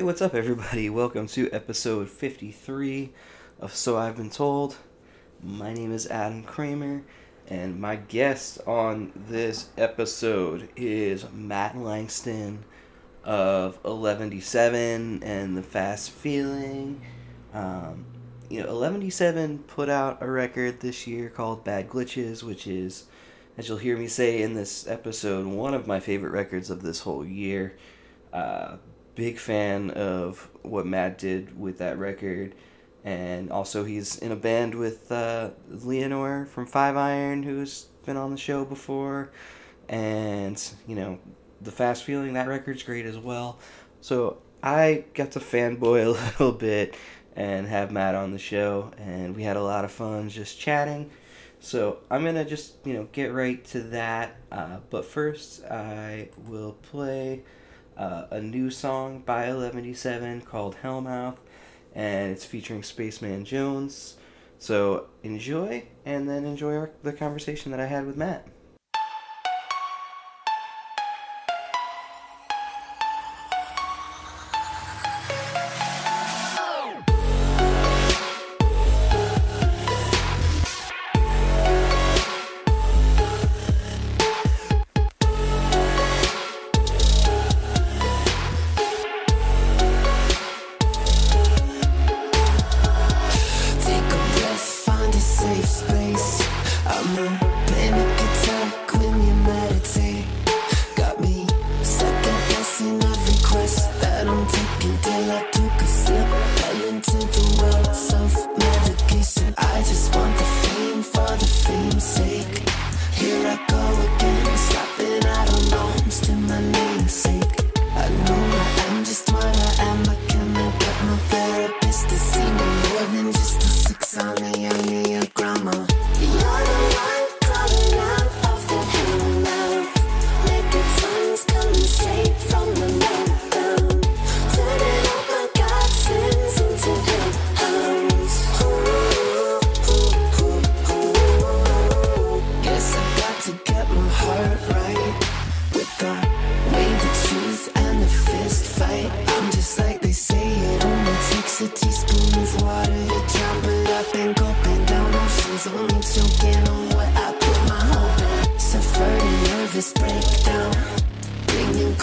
Hey, what's up, everybody? Welcome to episode 53 of So I've Been Told. My name is Adam Kramer, and my guest on this episode is Matt Langston of 11D7 and The Fast Feeling. Um, you know, 11D7 put out a record this year called Bad Glitches, which is, as you'll hear me say in this episode, one of my favorite records of this whole year. Uh, big fan of what Matt did with that record. And also, he's in a band with uh, Leanor from Five Iron, who's been on the show before. And, you know, The Fast Feeling, that record's great as well. So I got to fanboy a little bit and have Matt on the show. And we had a lot of fun just chatting. So I'm to just, you know, get right to that. Uh, but first, I will play uh, a new song by 11D7 called Hellmouth, and it's featuring Spaceman Jones. So enjoy, and then enjoy our, the conversation that I had with Matt.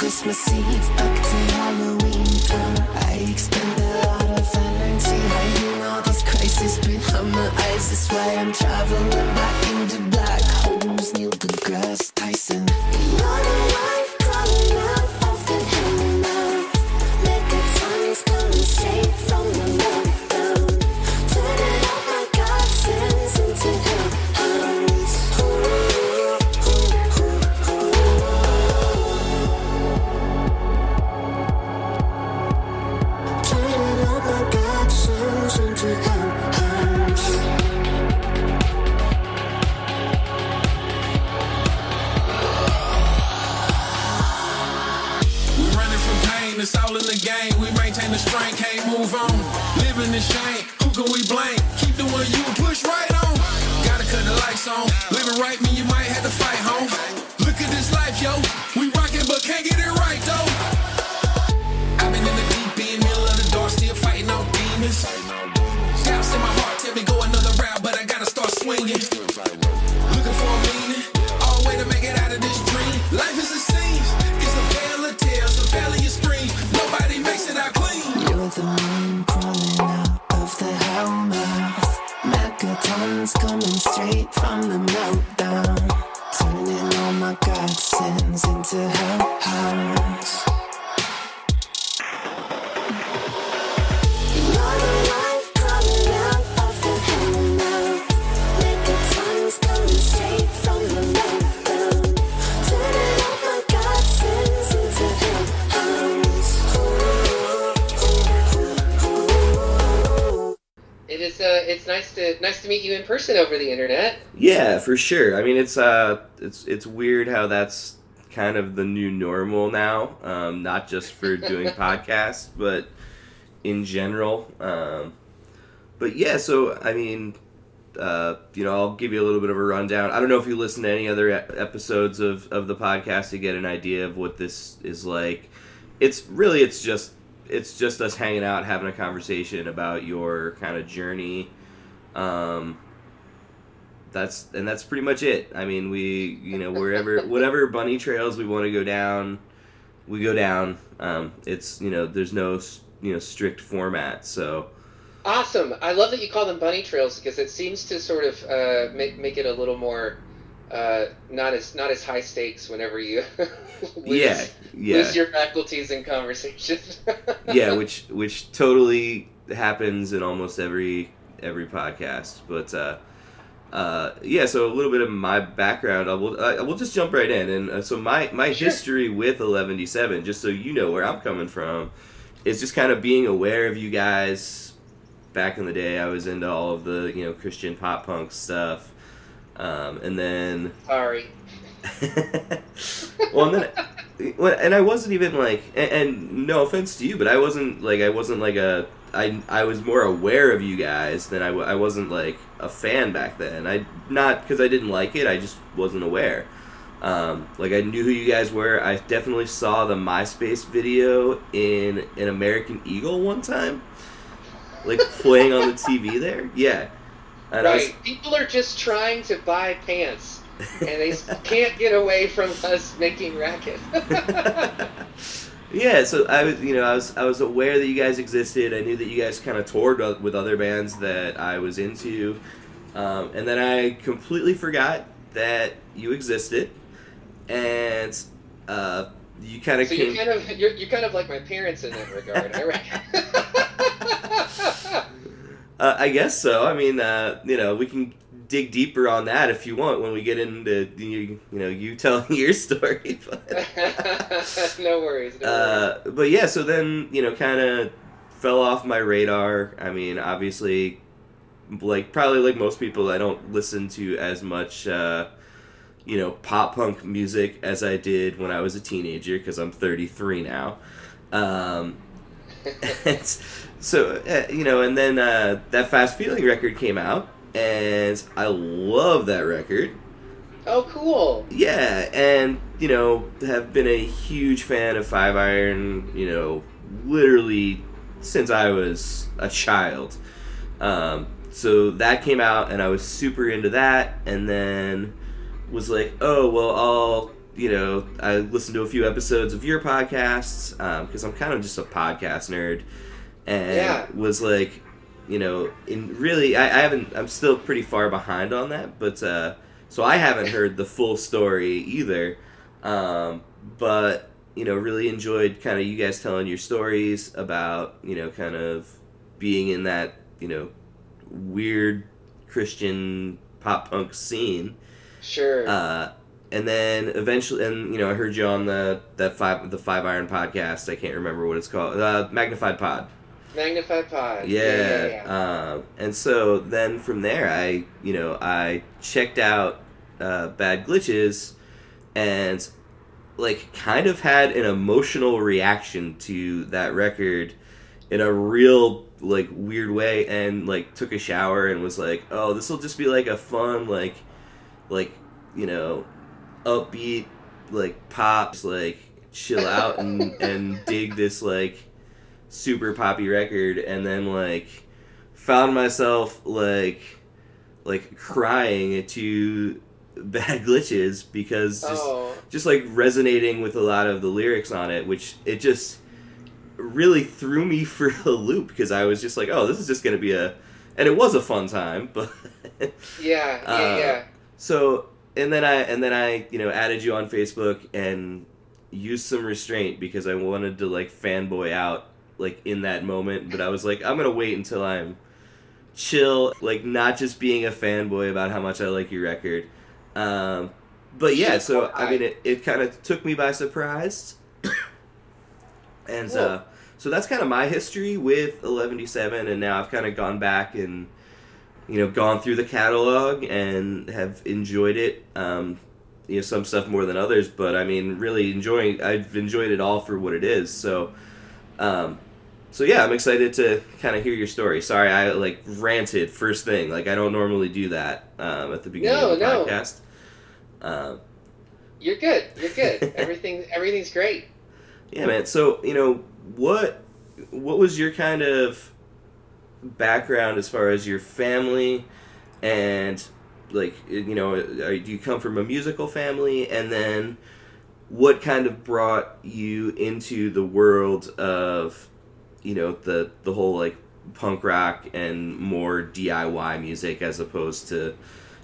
Christmas Eve back to Halloween town. I expend a lot of energy hiding all these crises behind my eyes. That's why I'm traveling back person over the internet. Yeah, for sure. I mean, it's uh, it's it's weird how that's kind of the new normal now. Um, not just for doing podcasts, but in general. Um, but yeah, so I mean, uh, you know, I'll give you a little bit of a rundown. I don't know if you listen to any other episodes of, of the podcast to get an idea of what this is like. It's really, it's just it's just us hanging out, having a conversation about your kind of journey. Um, that's and that's pretty much it. I mean, we you know wherever whatever bunny trails we want to go down, we go down. Um, it's you know there's no you know strict format, so Awesome. I love that you call them bunny trails because it seems to sort of uh, make make it a little more uh, not as not as high stakes whenever you lose, yeah, yeah, lose your faculties in conversation. yeah, which which totally happens in almost every every podcast. But uh, uh, yeah, so a little bit of my background. I will I will just jump right in, and uh, so my my Sure. history with Eleventyseven, just so you know where I'm coming from, is just kind of being aware of you guys. Back in the day, I was into all of the you know Christian pop punk stuff, um, and then Sorry. well, and then, and I wasn't even like, and, and no offense to you, but I wasn't like, I wasn't like a, I, I was more aware of you guys than I, I wasn't like a fan back then. I not because I didn't like it, I just wasn't aware. Um, like I knew who you guys were. I definitely saw the MySpace video in an American Eagle one time, like playing on the TV there. Yeah, and I was- Right. People are just trying to buy pants, and they can't get away from us making racket. yeah, so I was, you know, I was, I was aware that you guys existed. I knew that you guys kind of toured with other bands that I was into, um, and then I completely forgot that you existed, and uh, you kind of so came. you're kind of you're, you're kind of like my parents in that regard. I reckon. Uh, I guess so. I mean, uh, you know, we can dig deeper on that if you want when we get into you, you know, you telling your story. But, no worries. No worries. uh, but yeah, so then you know, kind of fell off my radar. I mean, obviously, like probably like most people, I don't listen to as much. Uh, you know, pop punk music as I did when I was a teenager because I'm 33 now. Um, and so uh, you know, and then uh, that Fast Feeling record came out, and I love that record. Oh, cool. Yeah, and you know, have been a huge fan of Five Iron. You know, literally since I was a child. Um, so that came out, and I was super into that, and then was like, oh well, I'll you know, I listened to a few episodes of your podcasts because I'm kind of just a podcast nerd, and Yeah. was like, you know, in really, I, I haven't, I'm still pretty far behind on that, but uh, so I haven't heard the full story either, um, but you know, really enjoyed kind of you guys telling your stories about you know, kind of being in that you know, weird Christian pop punk scene. Sure. Uh, and then eventually, and you know, I heard you on the that five the Five Iron podcast. I can't remember what it's called. Uh, Magnified Pod. Magnified pod. Yeah. Yeah. yeah, yeah. Um, and so then from there, I you know I checked out uh, Bad Glitches, and like kind of had an emotional reaction to that record in a real like weird way and like took a shower and was like oh this will just be like a fun like like you know upbeat like pops like chill out and and dig this like super poppy record and then like found myself like like crying to bad glitches because just oh. just like resonating with a lot of the lyrics on it, which it just really threw me for a loop because I was just like, oh, this is just gonna be a, and it was a fun time, but Yeah. Yeah. Uh, yeah. so and then I and then I you know added you on Facebook and used some restraint because I wanted to like fanboy out like in that moment, but I was like, I'm gonna wait until I'm chill, like not just being a fanboy about how much I like your record. Um, but yeah, so I mean, it, it kind of took me by surprise, and uh, so that's kind of my history with 11D7, and now I've kind of gone back and you know gone through the catalog and have enjoyed it. Um, you know, some stuff more than others, but I mean, really enjoying. I've enjoyed it all for what it is. So, um, so yeah, I'm excited to kind of hear your story. Sorry, I like ranted first thing. Like I don't normally do that um, at the beginning No, of the no. podcast. Um, You're good. You're good. Everything. Everything's great. Yeah, man. So you know what what was your kind of background as far as your family and like you know do you come from a musical family and then what kind of brought you into the world of you know the the whole like punk rock and more DIY music as opposed to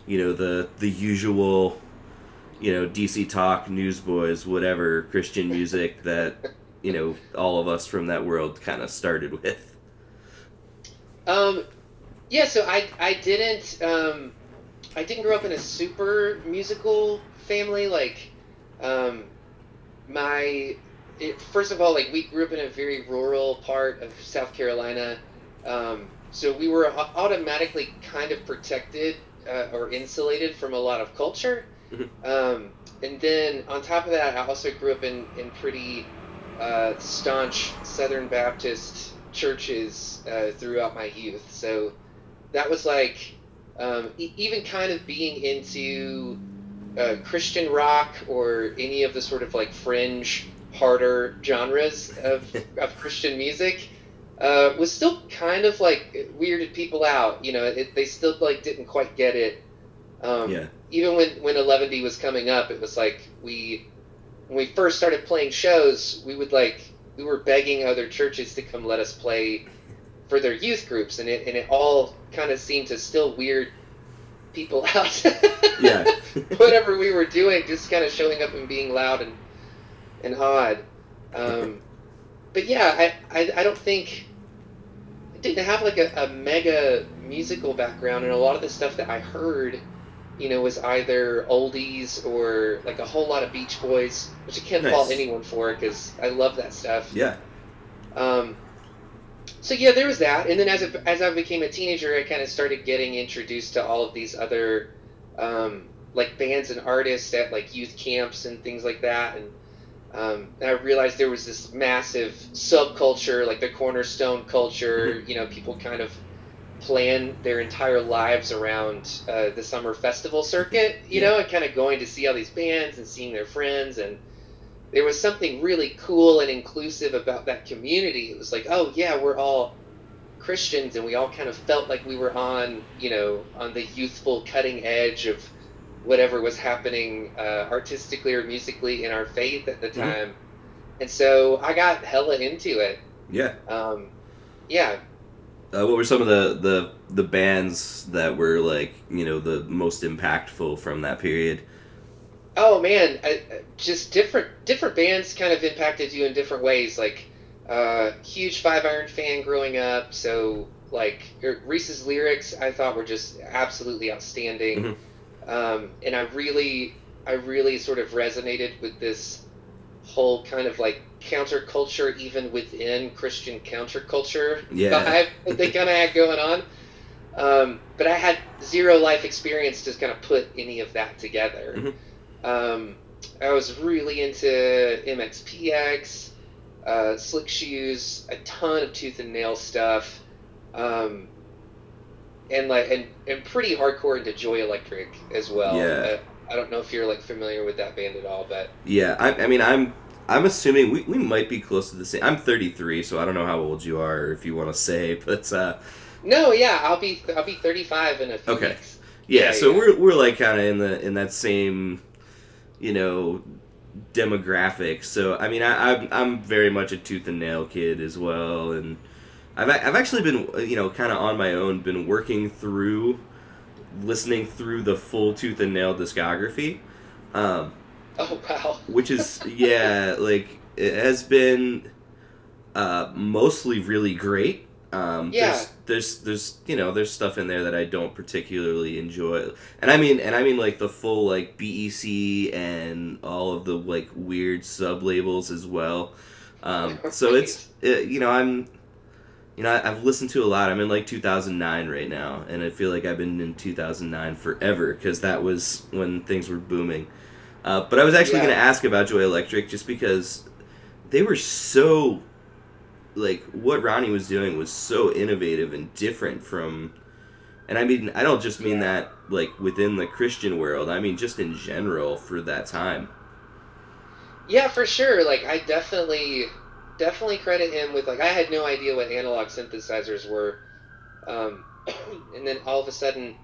you know the the usual you know DC Talk Newsboys whatever Christian music that you know all of us from that world kind of started with Um, yeah, so I I didn't um, I didn't grow up in a super musical family. Like, um, my it, first of all, like we grew up in a very rural part of South Carolina, um, so we were automatically kind of protected uh, or insulated from a lot of culture. Mhm. Um, and then on top of that, I also grew up in in pretty uh, staunch Southern Baptist churches uh, throughout my youth. So that was like um, e- even kind of being into uh, Christian rock or any of the sort of like fringe, harder genres of, of Christian music uh, was still kind of like weirded people out. You know, it, they still like didn't quite get it. Um, yeah even when when 11D was coming up, it was like we when we first started playing shows, we would like we were begging other churches to come let us play for their youth groups, and it and it all kind of seemed to still weird people out. Yeah. whatever we were doing, just kind of showing up and being loud and and odd. Um, but yeah, I, I I don't think I didn't have like a, a mega musical background, and a lot of the stuff that I heard, you know, was either oldies or like a whole lot of Beach Boys, which I can't fault anyone for because I love that stuff. yeah Um, so yeah, there was that, and then as I, as I became a teenager, I kind of started getting introduced to all of these other um, like bands and artists at like youth camps and things like that, and, um, and I realized there was this massive subculture, like the cornerstone culture. You know, people kind of plan their entire lives around uh, the summer festival circuit. You Yeah. know, and kind of going to see all these bands and seeing their friends and there was something really cool and inclusive about that community. It was like, oh yeah, we're all Christians, and we all kind of felt like we were on, you know, on the youthful cutting edge of whatever was happening uh, artistically or musically in our faith at the Mhm. time. And so I got hella into it. yeah Um, yeah, uh, what were some of the, the the bands that were like you know the most impactful from that period Oh man, I, just different different bands kind of impacted you in different ways. Like, uh, huge Five Iron fan growing up, so like er, Reese's lyrics I thought were just absolutely outstanding, um, and I really I really sort of resonated with this whole kind of like counterculture, even within Christian counterculture Yeah. they kind of had going on. Um, but I had zero life experience to kind of put any of that together. Mhm. Um, I was really into MXPX, uh, Slick Shoes, a ton of tooth and nail stuff, um, and like and, and pretty hardcore into Joy Electric as well. Yeah. Uh, I don't know if you're like familiar with that band at all, but Yeah, I, I mean, I'm I'm assuming we, we might be close to the same. I'm 33, so I don't know how old you are, if you want to say, but uh, no, yeah, I'll be I'll be 35 in a few Okay. weeks. yeah. Yeah, so yeah. we're we're like kind of in the in that same, you know, demographic. So I mean, I, I'm I'm very much a tooth and nail kid as well, and I've I've actually been uh, you know kind of on my own, been working through, listening through the full tooth and nail discography. Um, Oh wow. which is yeah like it has been uh mostly really great um Yeah. there's there's there's you know there's stuff in there that i don't particularly enjoy and i mean and i mean like the full like bec and all of the like weird sub labels as well um so it's uh, you know i'm you know I- i've listened to a lot i'm in like 2009 right now and i feel like i've been in 2009 forever because that was when things were booming uh, but I was actually Yeah. going to ask about Joy Electric just because they were so like what Ronnie was doing was so innovative and different from and I mean I don't just mean Yeah. that like within the Christian world I mean just in general for that time Yeah, for sure. Like I definitely definitely credit him with like I had no idea what analog synthesizers were, um, and then all of a sudden,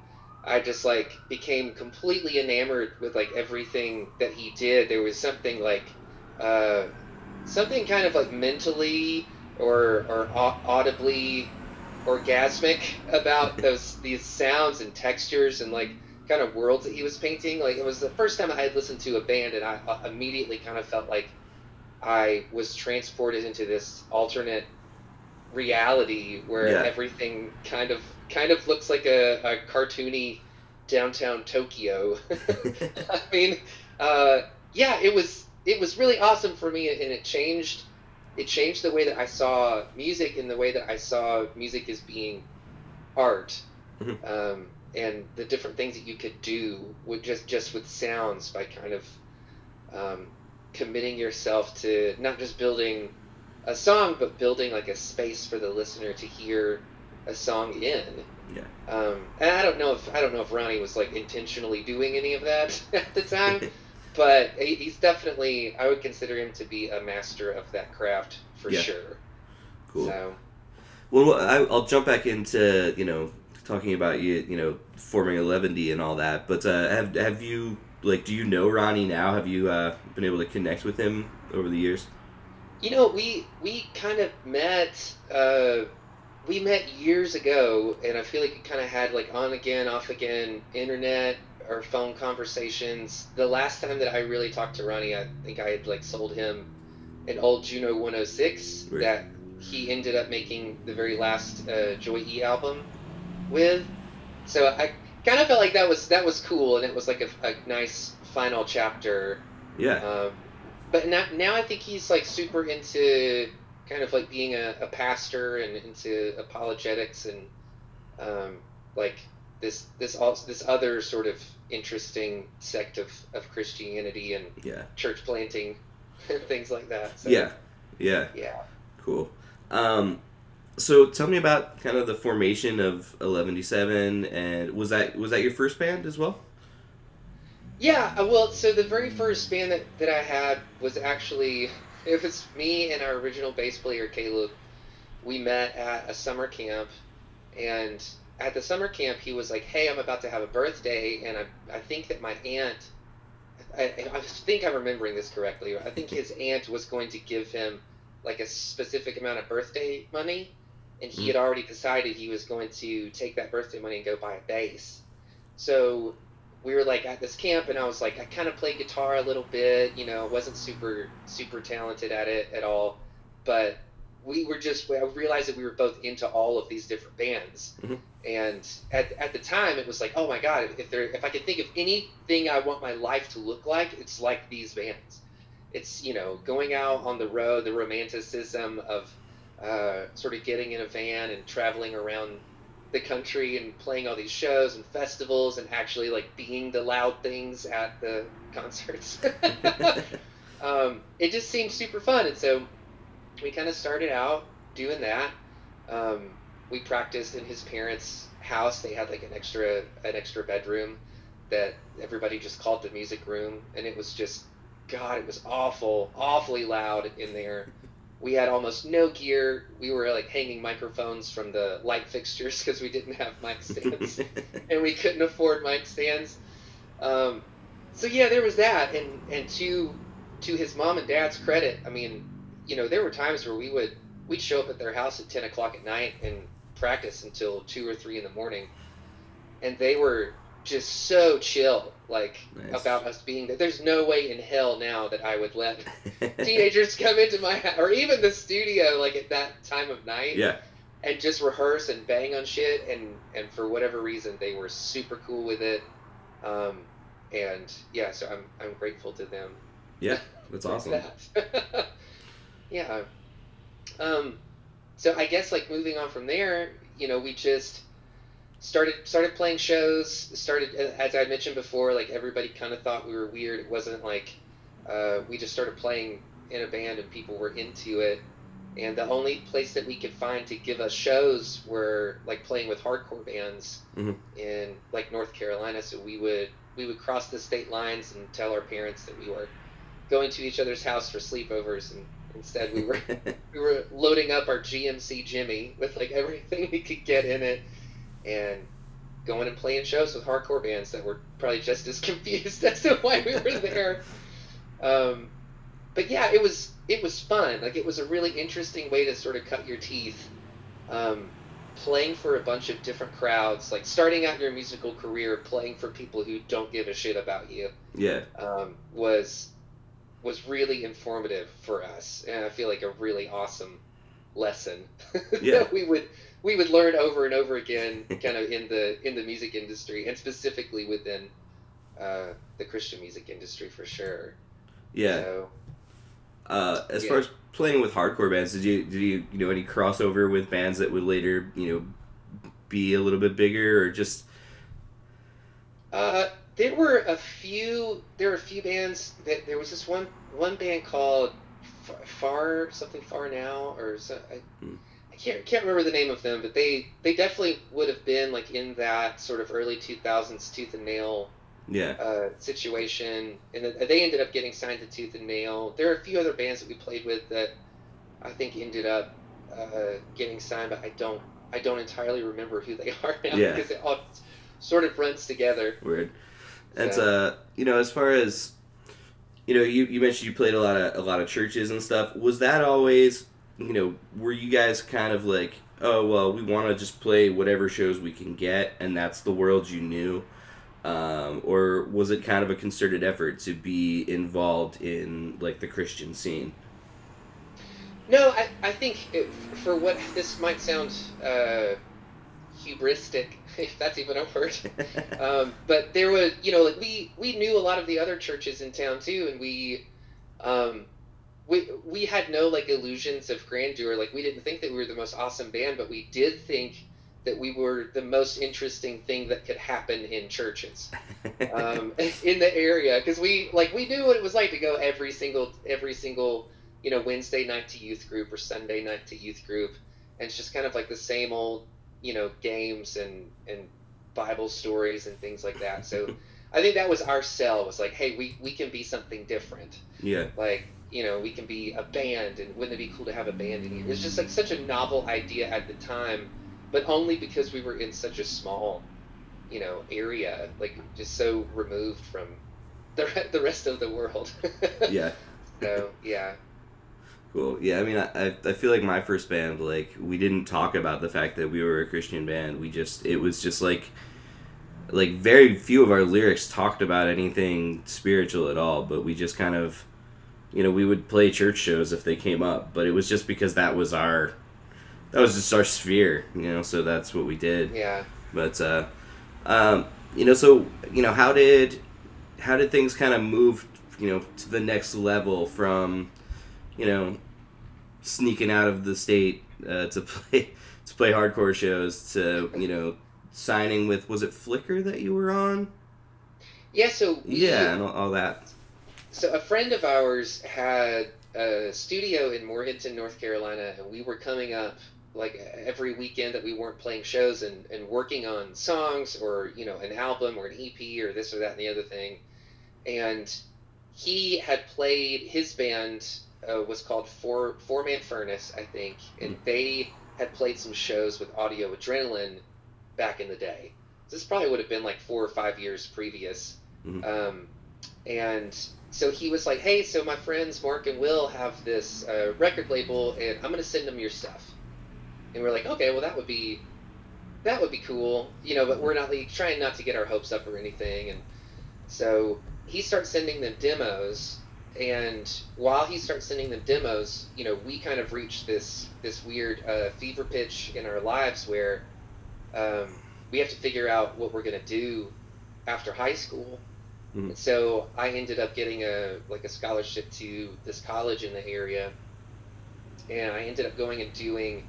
I just like became completely enamored with like everything that he did. There was something like, uh, something kind of like mentally or or audibly orgasmic about those these sounds and textures and like kind of worlds that he was painting. Like it was the first time I had listened to a band, and I uh, immediately kind of felt like I was transported into this alternate reality where Yeah. everything kind of kind of looks like a, a cartoony downtown Tokyo. I mean, uh, yeah, it was it was really awesome for me, and it changed it changed the way that I saw music and the way that I saw music as being art, Mhm. um, and the different things that you could do with just just with sounds by kind of um, committing yourself to not just building a song, but building like a space for the listener to hear a song in. Yeah. Um, and I don't know if I don't know if Ronnie was like intentionally doing any of that at the time, but he's definitely I would consider him to be a master of that craft for Yeah. sure. Cool. So Well, I'll jump back into you know talking about you you know forming a Eleventy and all that. But uh, have have you like do you know Ronnie now? Have you uh, been able to connect with him over the years? You know, we we kind of met. Uh, we met years ago, and I feel like we kind of had like on again, off again, internet or phone conversations. The last time that I really talked to Ronnie, I think I had like sold him an old Juno 106 Right. that he ended up making the very last uh, Joy E album with. So I kind of felt like that was that was cool, and it was like a, a nice final chapter Yeah. um, but now, now I think he's like super into kind of like being a, a pastor and into apologetics and um, like this this also this other sort of interesting sect of, of Christianity and Yeah. church planting and things like that. So, Yeah. Yeah. yeah. Cool. Um, so tell me about kind of the formation of Eleventyseven, and was that was that your first band as well? Yeah, uh, well, so the very first band that, that I had was actually it was me and our original bass player Caleb. We met at a summer camp, and at the summer camp he was like, "Hey, I'm about to have a birthday, and I I think that my aunt, I, I think I'm remembering this correctly. I think his aunt was going to give him like a specific amount of birthday money, and he had already decided he was going to take that birthday money and go buy a bass. So we were like at this camp and I was like I kind of played guitar a little bit, you know, wasn't super super talented at it at all, but we were just I realized that we were both into all of these different bands. Mhm. And at, at the time it was like, "Oh my god, if there if I could think of anything I want my life to look like, it's like these bands." It's, you know, going out on the road, the romanticism of uh, sort of getting in a van and traveling around the country and playing all these shows and festivals and actually like being the loud things at the concerts. um, it just seemed super fun, and so we kind of started out doing that. Um, we practiced in his parents' house. They had like an extra an extra bedroom that everybody just called the music room, and it was just God, it was awful, awfully loud in there we had almost no gear. We were like hanging microphones from the light fixtures because we didn't have mic stands and we couldn't afford mic stands. Um, so yeah, there was that, and and to to his mom and dad's credit, I mean, you know, there were times where we would we'd show up at their house at ten o'clock at night and practice until two or three in the morning, and they were just so chill, like Nice. about us being there. There's no way in hell now that I would let teenagers come into my house or even the studio like at that time of night yeah. and just rehearse and bang on shit and and for whatever reason they were super cool with it um and yeah so i'm i'm grateful to them Yeah. That's awesome. that. yeah um so i guess like moving on from there you know we just started started playing shows started as i mentioned before like everybody kind of thought we were weird. It wasn't like uh, we just started playing in a band and people were into it. And the only place that we could find to give us shows were like playing with hardcore bands Mhm. in like north carolina. So we would we would cross the state lines and tell our parents that we were going to each other's house for sleepovers. And Instead, we were we were loading up our GMC Jimmy with like everything we could get in it, and going and playing shows with hardcore bands that were probably just as confused as to why we were there. Um, but yeah, it was it was fun. Like it was a really interesting way to sort of cut your teeth. Um, playing for a bunch of different crowds, like starting out your musical career playing for people who don't give a shit about you, yeah. um, was was really informative for us, and I feel like a really awesome lesson Yeah. that we would we would learn over and over again, kind of in the in the music industry, and specifically within uh, the Christian music industry for sure. Yeah. So, Uh, as Yeah. far as playing with hardcore bands, did you did you you know any crossover with bands that would later you know be a little bit bigger or just Uh, there were a few. There were a few bands. That there was this one one band called Far something Far Now or so, I, Hmm. Can't can't remember the name of them, but they they definitely would have been like in that sort of early two thousands Tooth and Nail yeah uh, situation, and they ended up getting signed to Tooth and Nail. There are a few other bands that we played with that I think ended up uh, getting signed, but I don't I don't entirely remember who they are now Yeah. because it all sort of runs together. weird? And So- uh, you know, as far as you know, you, you mentioned you played a lot of a lot of churches and stuff. Was that always you know? Were you guys kind of like, oh well, we want to just play whatever shows we can get, and that's the world you knew? Um, or was it kind of a concerted effort to be involved in like the Christian scene? No, I, I think it, for what this might sound uh, hubristic, if that's even a word. um, but there was, you know, like we we knew a lot of the other churches in town too, and we, um, we we had no like illusions of grandeur. Like we didn't think that we were the most awesome band, but we did think that we were the most interesting thing that could happen in churches um, in the area because we like we knew what it was like to go every single every single you know Wednesday night to youth group or Sunday night to youth group, and it's just kind of like the same old you know games and and Bible stories and things like that. So I think that was our sell was like, hey, we we can be something different. yeah, Like you know we can be a band, and wouldn't it be cool to have a band in here? It was just like such a novel idea at the time, but only because we were in such a small you know area, like just so removed from the re- the rest of the world. yeah. So yeah. Cool. Yeah, I mean, I, I- I feel like my first band, like, we didn't talk about the fact that we were a Christian band. We just, it was just like, like, very few of our lyrics talked about anything spiritual at all, but we just kind of, you know, we would play church shows if they came up, but it was just because that was our, that was just our sphere, you know, so that's what we did. Yeah. But uh, um, you know, so you know, how did how did things kind of move, you know, to the next level from, you know, sneaking out of the state uh, to play to play hardcore shows to you know signing with was it Flicker that you were on? Yeah. So we, Yeah, and all, all that. So a friend of ours had a studio in Morganton, North Carolina, and we were coming up like every weekend that we weren't playing shows and, and working on songs or you know an album or an EP or this or that and the other thing. And he had played his band uh, was called Four Four Man Furnace, I think, and they had played some shows with Audio Adrenaline back in the day. This probably would have been like four or five years previous. Mhm. Um, and so he was like, "Hey, so my friends Mark and Will have this uh, record label, and I'm gonna send them your stuff." And we're like, "Okay, well that would be that would be cool, you know." But we're not like trying not to get our hopes up or anything. And so he starts sending them demos, and while he starts sending them demos, you know, we kind of reach this this weird uh, fever pitch in our lives where um, we have to figure out what we're gonna do after high school. Mhm. And so I ended up getting a like a scholarship to this college in the area, and I ended up going and doing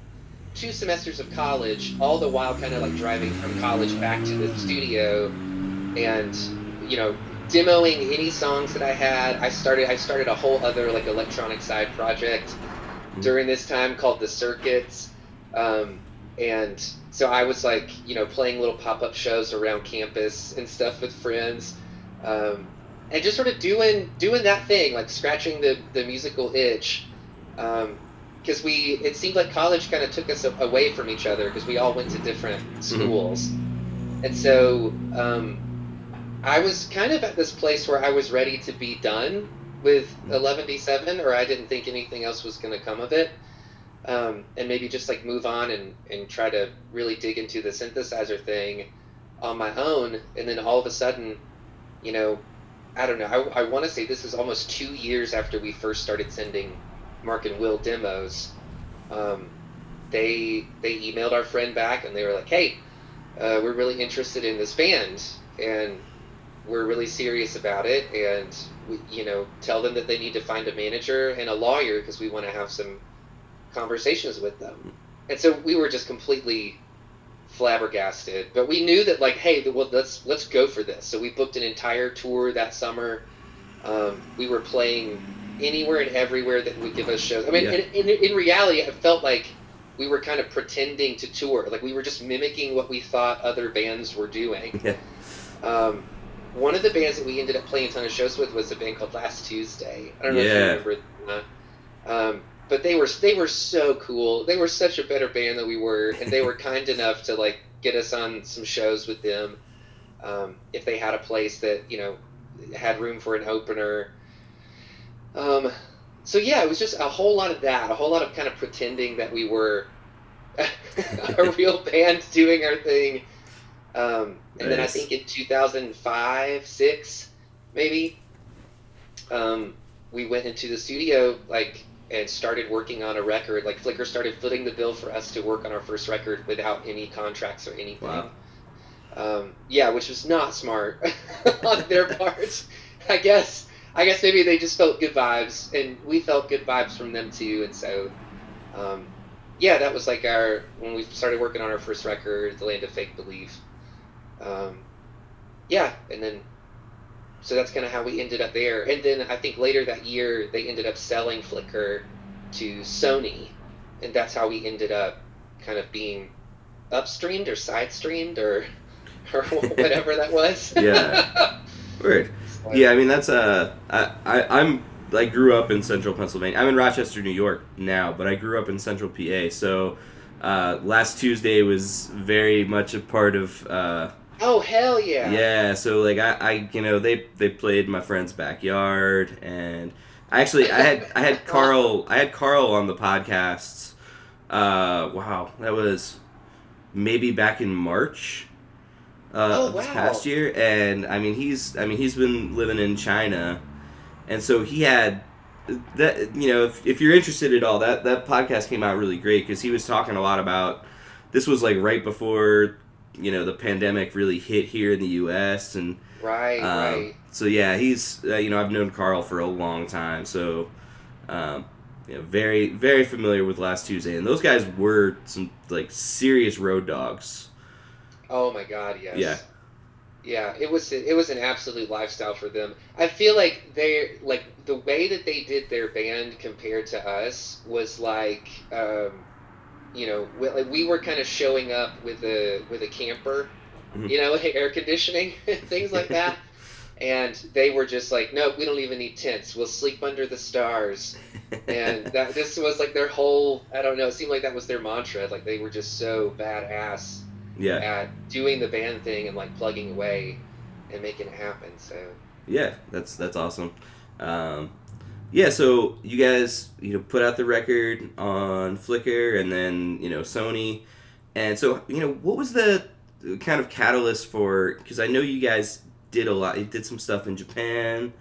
two semesters of college, all the while kind of like driving from college back to the studio, and you know demoing any songs that I had. I started I started a whole other like electronic side project during this time called the Circuits, um, and so I was like you know playing little pop up shows around campus and stuff with friends. Um, and just sort of doing doing that thing, like scratching the, the musical itch, because we it seemed like college kind of took us a- away from each other because we all went to different schools, and so um, I was kind of at this place where I was ready to be done with 11D7, or I didn't think anything else was going to come of it. Um, and maybe just like move on and, and try to really dig into the synthesizer thing on my own. And then all of a sudden, you know, I don't know. I, I want to say this is almost two years after we first started sending Mark and Will demos. Um, they they emailed our friend back and they were like, "Hey, uh, we're really interested in this band and we're really serious about it. And we, you know, tell them that they need to find a manager and a lawyer because we want to have some conversations with them." And so we were just completely flabbergasted. But we knew that like, hey, well, let's let's go for this. So we booked an entire tour that summer. Um, we were playing anywhere and everywhere that would give us shows. I mean, Yeah. in, in, in reality, it felt like we were kind of pretending to tour. Like we were just mimicking what we thought other bands were doing. Yeah. Um, one of the bands that we ended up playing a ton of shows with was a band called Last Tuesday. I don't know if you Yeah. remember. That. Um, but they were they were so cool. They were such a better band than we were, and they were kind enough to like get us on some shows with them. Um, if they had a place that you know had room for an opener. Um, so yeah, it was just a whole lot of that, a whole lot of kind of pretending that we were a real band doing our thing. Um, and then I think in 2005, six, maybe, um, we went into the studio like and started working on a record. Like Flicker started footing the bill for us to work on our first record without any contracts or anything. Wow. Um, yeah, which was not smart on their part. I guess. I guess maybe they just felt good vibes, and we felt good vibes from them too. And so, um, yeah, that was like our when we started working on our first record, "The Land of Fake Belief." Um, yeah, and then so that's kind of how we ended up there. And then I think later that year they ended up selling Flicker to Sony, and that's how we ended up kind of being upstreamed or side streamed or or whatever that was. Yeah. Weird. Yeah, I mean that's uh, I, I I'm I grew up in Central Pennsylvania. I'm in Rochester, New York now, but I grew up in Central PA. So uh, last Tuesday was very much a part of uh, Oh hell yeah! yeah. So like I, I you know they they played my friend's backyard and I actually I had I had Carl I had Carl on the podcast. Uh, wow, that was maybe back in March. Uh, Oh, of this past year, and I mean he's I mean he's been living in China, and so he had that you know if, if you're interested at all that that podcast came out really great because he was talking a lot about this was like right before you know the pandemic really hit here in the U.S. and Right, um, right. so yeah he's uh, you know I've known Carl for a long time so um, you know very very familiar with Last Tuesday and those guys were some like serious road dogs Oh my god, yes. Yeah. Yeah, it was it was an absolute lifestyle for them. I feel like they like the way that they did their band compared to us was like um, you know, we, like we were kind of showing up with a with a camper, Mhm. you know, air conditioning, things like that. And they were just like, no, we don't even need tents. We'll sleep under the stars. And that this was like their whole. I don't know. It seemed like that was their mantra. Like they were just so badass yeah at doing the band thing and like plugging away and making it happen. So Yeah, that's that's awesome. Um, yeah, so you guys you know put out the record on Flicker and then you know Sony, and so you know what was the kind of catalyst for? Because I know you guys did a lot. You did some stuff in Japan.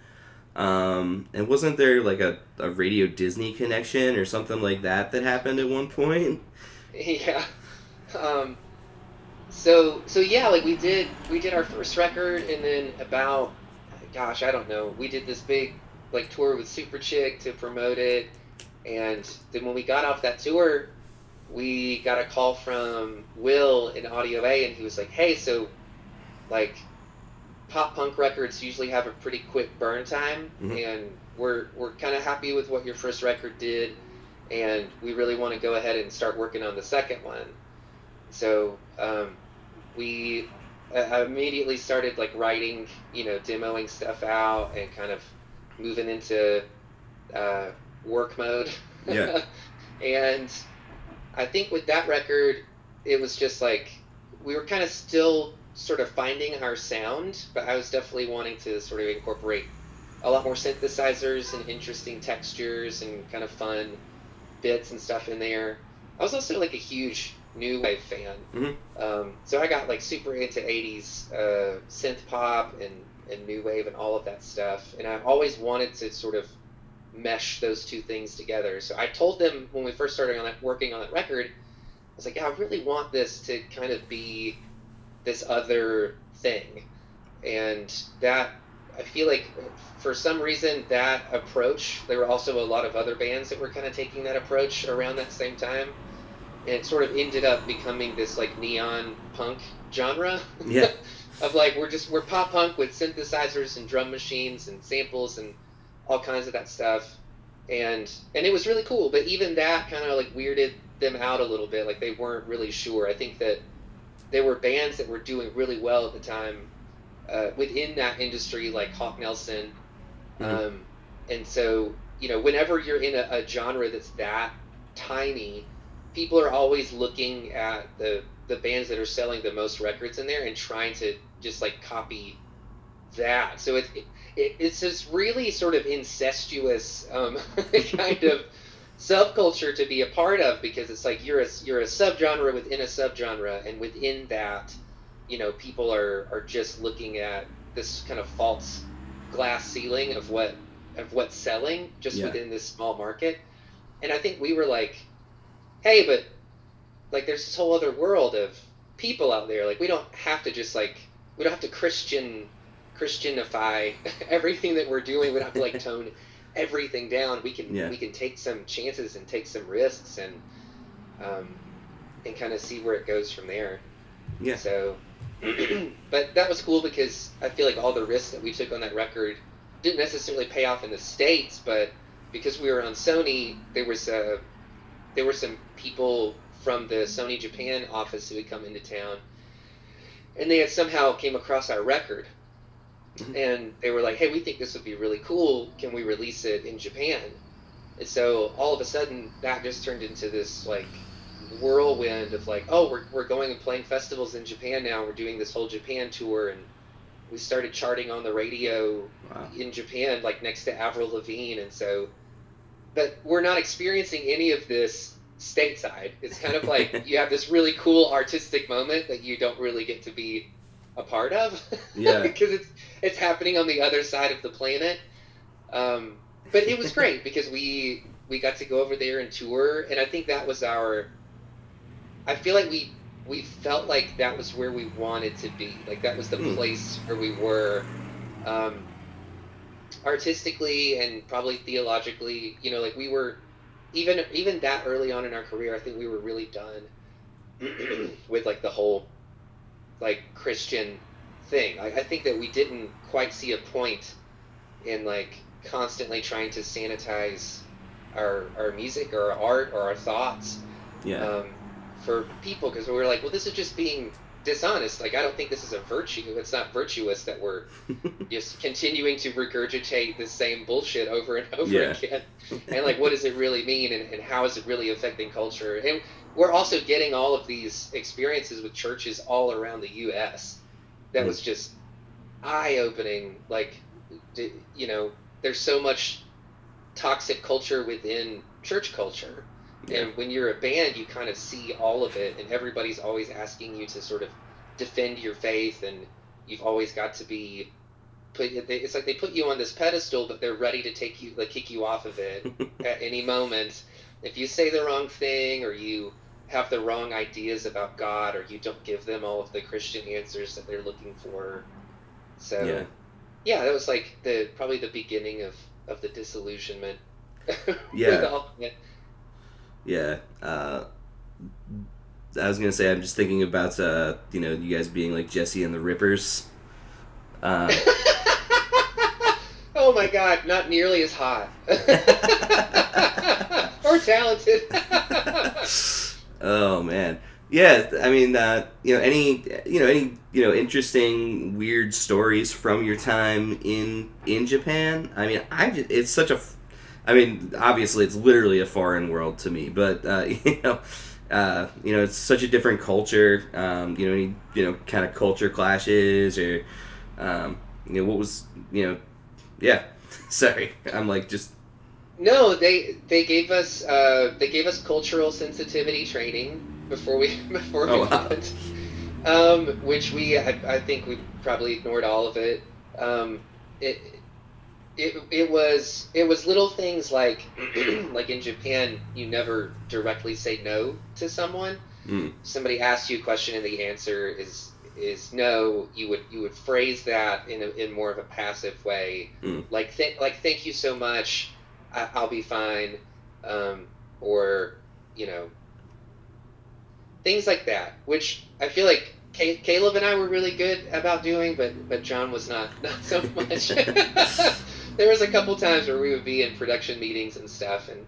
Um, and wasn't there like a, a Radio Disney connection or something like that that happened at one point? yeah. Um, so so yeah, like we did we did our first record and then about gosh I don't know we did this big like tour with Superchick to promote it, and then when we got off that tour, we got a call from Will in Audio A and he was like, hey, so like pop punk records usually have a pretty quick burn time Mhm. and we're we're kind of happy with what your first record did and we really want to go ahead and start working on the second one so um, we uh, immediately started like writing you know demoing stuff out and kind of moving into uh, work mode Yeah. and I think with that record, it was just like we were kind of still sort of finding our sound, but I was definitely wanting to sort of incorporate a lot more synthesizers and interesting textures and kind of fun bits and stuff in there. I was also like a huge new wave fan, Mhm. um, so I got like super into '80s uh, synth pop and and new wave and all of that stuff, and I've always wanted to sort of mesh those two things together. So I told them when we first started on that, working on that record, I was like, yeah, I really want this to kind of be this other thing, and that I feel like for some reason that approach. There were also a lot of other bands that were kind of taking that approach around that same time, and it sort of ended up becoming this like neon punk genre. Yeah. of like we're just we're pop punk with synthesizers and drum machines and samples and all kinds of that stuff. And and it was really cool but even that kind of like weirded them out a little bit. Like they weren't really sure. I think that there were bands that were doing really well at the time uh, within that industry like hawk nelson. Mhm. um, and so you know whenever you're in a, a genre that's that tiny people are always looking at the the bands that are selling the most records in there and trying to just like copy that. So it, it it's this really sort of incestuous um, kind of subculture to be a part of because it's like you're a you're a subgenre within a subgenre, and within that, you know, people are are just looking at this kind of false glass ceiling of what of what's selling just Yeah. within this small market. And I think we were like, hey, but like there's this whole other world of people out there. Like we don't have to just like we don't have to Christian Christianify everything that we're doing. We don't have to like tone everything down. We can Yeah. we can take some chances and take some risks and um, and kind of see where it goes from there. Yeah. So, but that was cool because I feel like all the risks that we took on that record didn't necessarily pay off in the states, but because we were on Sony, there was uh, there were some people from the Sony Japan office who would come into town, and they had somehow came across our record, Mhm. and they were like, "Hey, we think this would be really cool. Can we release it in Japan?" And so all of a sudden, that just turned into this like whirlwind of like, "Oh, we're we're going and playing festivals in Japan now. We're doing this whole Japan tour and." We started charting on the radio Wow. in Japan, like next to Avril Lavigne, and so, but we're not experiencing any of this stateside. It's kind of like you have this really cool artistic moment that you don't really get to be a part of, Yeah. because it's it's happening on the other side of the planet. Um, but it was great because we we got to go over there and tour, and I think that was our. I feel like we we felt like that was where we wanted to be. Like that was the Hmm. place where we were. Um, artistically and probably theologically, you know, like we were even even that early on in our career, I think we were really done with like the whole like Christian thing. I, I think that we didn't quite see a point in like constantly trying to sanitize our our music or our art or our thoughts Yeah. um, for people because we were like, well, this is just being dishonest. Like, I don't think this is a virtue. It's not virtuous that we're just continuing to regurgitate the same bullshit over and over Yeah. again. And like, what does it really mean, and, and how is it really affecting culture? And we're also getting all of these experiences with churches all around the U.S. That was just eye-opening. Like, you know, there's so much toxic culture within church culture. Yeah. And when you're a band, you kind of see all of it, and everybody's always asking you to sort of defend your faith, and you've always got to be put. It's like they put you on this pedestal, but they're ready to take you, like kick you off of it at any moment. If you say the wrong thing, or you have the wrong ideas about God, or you don't give them all of the Christian answers that they're looking for, so Yeah. yeah, that was like the probably the beginning of of the disillusionment. Yeah. with all of it. Yeah. Uh, I was gonna say I'm just thinking about uh, you know you guys being like Jesse and the Rippers. Uh, oh my god, not nearly as hot. or talented. oh man. Yeah, I mean, uh, you know, any you know any you know interesting weird stories from your time in in Japan. I mean, I it's such a I mean, obviously, it's literally a foreign world to me, but uh, you know, uh, you know, it's such a different culture. Um, you know, any you know, kind of culture clashes or, um, you know, what was you know, yeah. Sorry, I'm like just No, they they gave us uh, they gave us cultural sensitivity training before we before we Oh, wow. went, um, which we I, I think we probably ignored all of it. Um, it it it was it was little things like like in Japan you never directly say no to someone. Mm. Somebody asks you a question and the answer is is no. You would you would phrase that in a, in more of a passive way, Mm. like th- like thank you so much. I- I'll be fine, um, or you know, things like that. Which I feel like Ca- Caleb and I were really good about doing, but but John was not not so much. there was a couple times where we would be in production meetings and stuff, and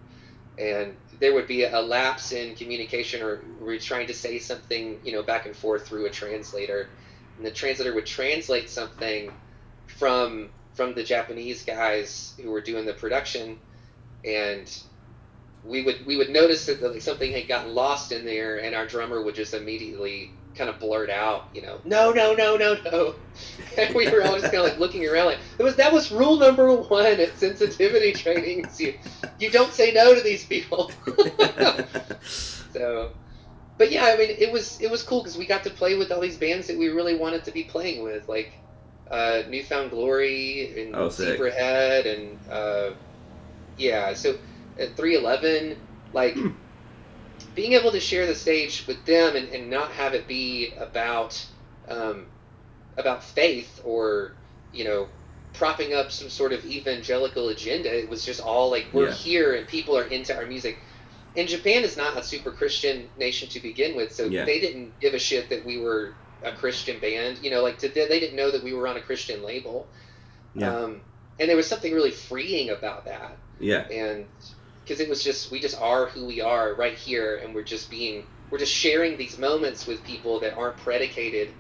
and there would be a lapse in communication, or we are trying to say something, you know, back and forth through a translator, and the translator would translate something from from the Japanese guys who were doing the production, and we would we would notice that like, something had gotten lost in there, and our drummer would just immediately kind of blurt out, you know, no, no, no, no, no, and we were all just kind of like looking around, like it was that was rule number one at sensitivity trainings. You you don't say no to these people. so, but yeah, I mean, it was it was cool because we got to play with all these bands that we really wanted to be playing with, like uh, New Found Glory and Oh. Zebrahead, and uh, yeah. So at three eleven, like being able to share the stage with them and, and not have it be about um, about faith or you know propping up some sort of evangelical agenda. It was just all like we're Yeah. here and people are into our music. And Japan is not a super Christian nation to begin with, so Yeah. they didn't give a shit that we were a Christian band. You know, like to, they didn't know that we were on a Christian label. Yeah. Um, and there was something really freeing about that yeah, and because it was just we just are who we are right here and we're just being we're just sharing these moments with people that aren't predicated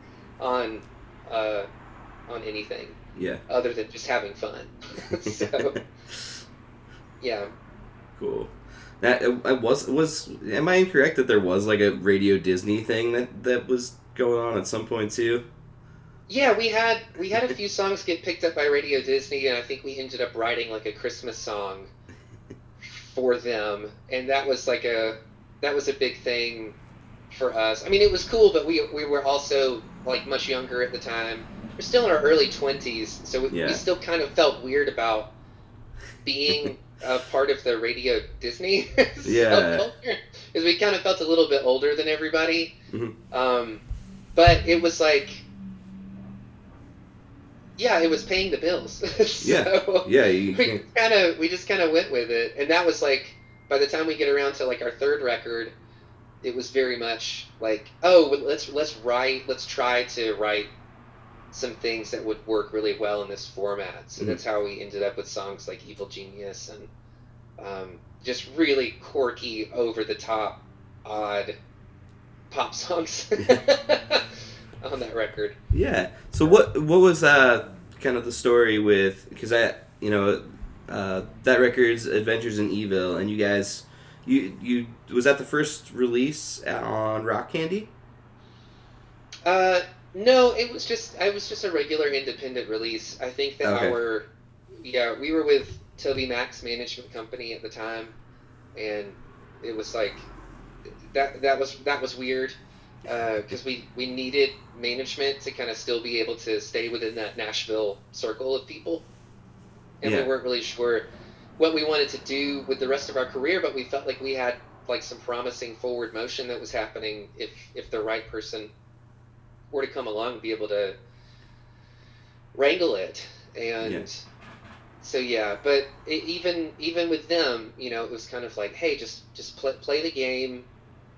on uh, on anything yeah, other than just having fun so yeah cool. That I was was. Am I incorrect that there was like a Radio Disney thing that that was going on at some point too? yeah we had we had a few songs get picked up by radio disney and i think we ended up writing like a christmas song for them and that was like a that was a big thing for us i mean it was cool but we we were also like much younger at the time we're still in our early 20s so we, Yeah. we still kind of felt weird about being a part of the radio disney Yeah. because we kind of felt a little bit older than everybody Mhm. um, but it was like yeah it was paying the bills Yeah. so Yeah, you we kind of we just kind of went with it and that was like by the time we get around to like our third record it was very much like oh let's let's write let's try to write some things that would work really well in this format so Mhm. that's how we ended up with songs like evil genius and um, just really quirky over the top odd pop songs on that record yeah. So what what was uh kind of the story with because I you know uh, that record's Adventures in Evil and you guys you you was that the first release on Rock Candy? Uh, no, it was just I was just a regular independent release. I think that Okay. our yeah we were with TobyMac's Management Company at the time, and it was like that that was that was weird Uh, because we we needed management to kind of still be able to stay within that Nashville circle of people, and Yeah. we weren't really sure what we wanted to do with the rest of our career, but we felt like we had like some promising forward motion that was happening if if the right person were to come along and be able to wrangle it. And so yeah but it, even even with them you know it was kind of like hey just just play, play the game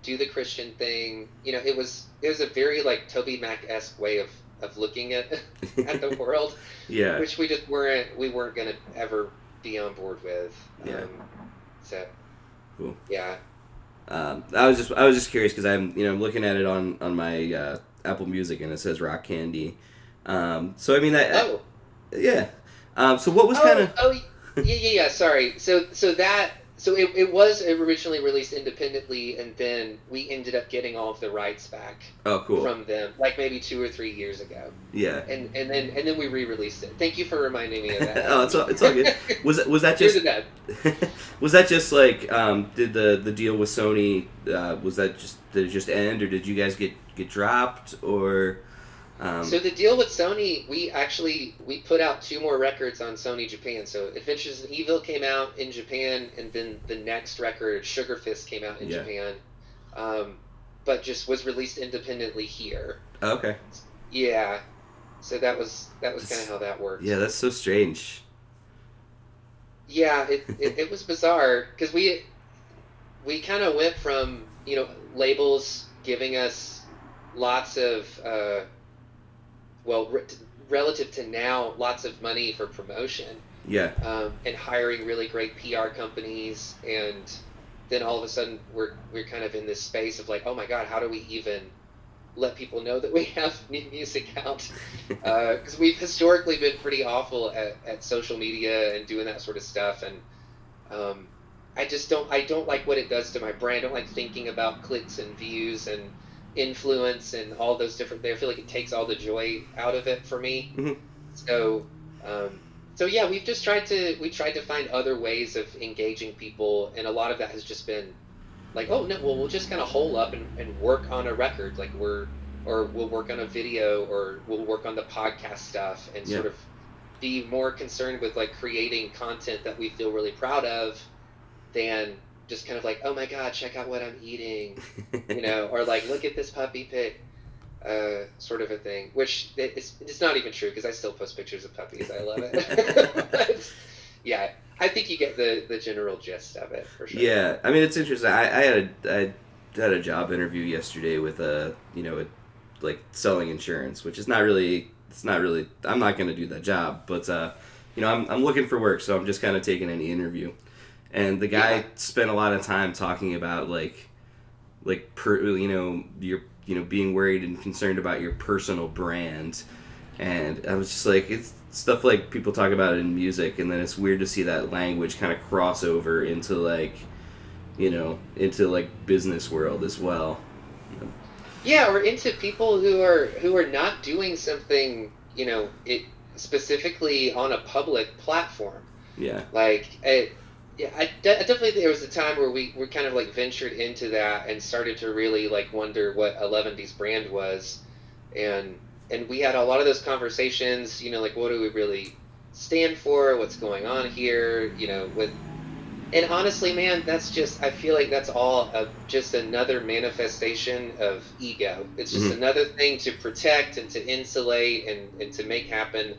do the christian thing you know it was it was a very like toby mac-esque way of of looking at at the world Yeah. which we just weren't we weren't gonna ever be on board with Yeah. um, so Cool. yeah Um, I was just I was just curious because I'm you know I'm looking at it on on my uh, Apple Music and it says Rock Candy. Um, so I mean that oh yeah. Um, so what was oh, kind of oh yeah, yeah, yeah. Sorry. So, so that, so it, it was originally released independently, and then we ended up getting all of the rights back Oh, cool. from them, like maybe two or three years ago, yeah. and and then and then we re-released it. Thank you for reminding me of that. oh, it's all, it's all good. Was that was that just was that just like um, did the the deal with Sony uh, was that just did it just end or did you guys get get dropped or um, So the deal with Sony, we actually we put out two more records on Sony Japan. So Adventures in Evil came out in Japan, and then the next record, Sugar Fist, came out in Yeah. Japan, um, but just was released independently here. okay Yeah, so that was that was kind of how that worked. yeah that's so strange Yeah, it, it, it was bizarre because we we kind of went from you know labels giving us lots of uh, well re- relative to now lots of money for promotion. Yeah. Um, and hiring really great PR companies and then all of a sudden we're we're kind of in this space of like oh my god how do we even let people know that we have new music out? Because we've historically been pretty awful at, at social media and doing that sort of stuff and um, I just don't I don't like what it does to my brand. I don't like thinking about clicks and views and influence and all those different things I feel like it takes all the joy out of it for me Mhm. so um, so yeah we've just tried to we tried to find other ways of engaging people and a lot of that has just been like oh no well we'll just kind of hole up and, and work on a record like we're or we'll work on a video or we'll work on the podcast stuff and Yeah. sort of be more concerned with like creating content that we feel really proud of than just kind of like oh my god check out what i'm eating you know or like look at this puppy pic uh, sort of a thing which it's, it's not even true because i still post pictures of puppies i love it But, yeah i think you get the the general gist of it for sure Yeah, I mean it's interesting. I, I had a I had a job interview yesterday with a you know a, like selling insurance, which is not really it's not really I'm not going to do that job, but uh, you know I'm I'm looking for work, so I'm just kind of taking any interview. And the guy Yeah. spent a lot of time talking about like like per, you know your you know being worried and concerned about your personal brand. And I was just like, it's stuff like people talk about it in music, and then it's weird to see that language kind of cross over into like, you know, into like business world as well. yeah or into people who are who are not doing something you know it specifically on a public platform Yeah, like it, yeah I, de- I definitely there was a time where we, we kind of like ventured into that and started to really like wonder what 11d's brand was. And and we had a lot of those conversations you know like what do we really stand for? What's going on here? You know with and honestly man that's just i feel like that's all a, just another manifestation of ego. It's just Mhm. another thing to protect and to insulate and, and to make happen.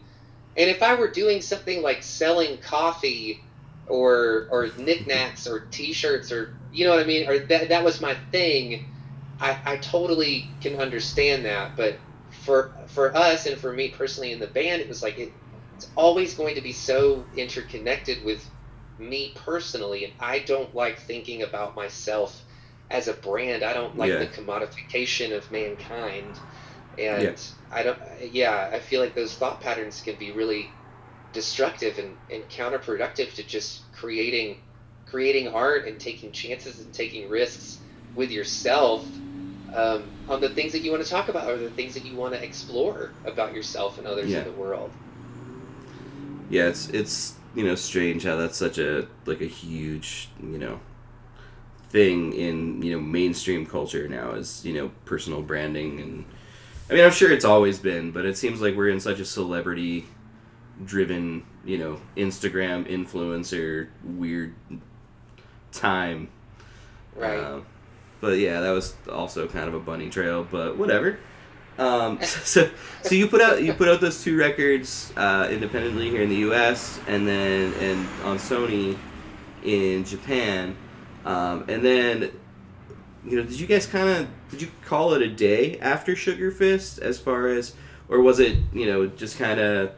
And if i were doing something like selling coffee or or knickknacks or t-shirts or you know what i mean or that, that was my thing I, I totally can understand that but for for us and for me personally in the band it was like it, it's always going to be so interconnected with me personally and i don't like thinking about myself as a brand i don't like Yeah. the commodification of mankind and Yeah. i don't yeah i feel like those thought patterns can be really destructive and, and counterproductive to just creating creating art and taking chances and taking risks with yourself um, on the things that you want to talk about or the things that you want to explore about yourself and others Yeah. in the world yeah. It's it's you know strange how that's such a like a huge you know thing in you know mainstream culture now is you know personal branding and I mean I'm sure it's always been, but it seems like we're in such a celebrity driven you know Instagram influencer weird time right Um, but yeah, that was also kind of a bunny trail, but whatever. Um, so, so you put out you put out those two records uh, independently here in the U.S. and then and on Sony in Japan, um, and then you know did you guys kind of did you call it a day after Sugar Fist as far as or was it you know just kind of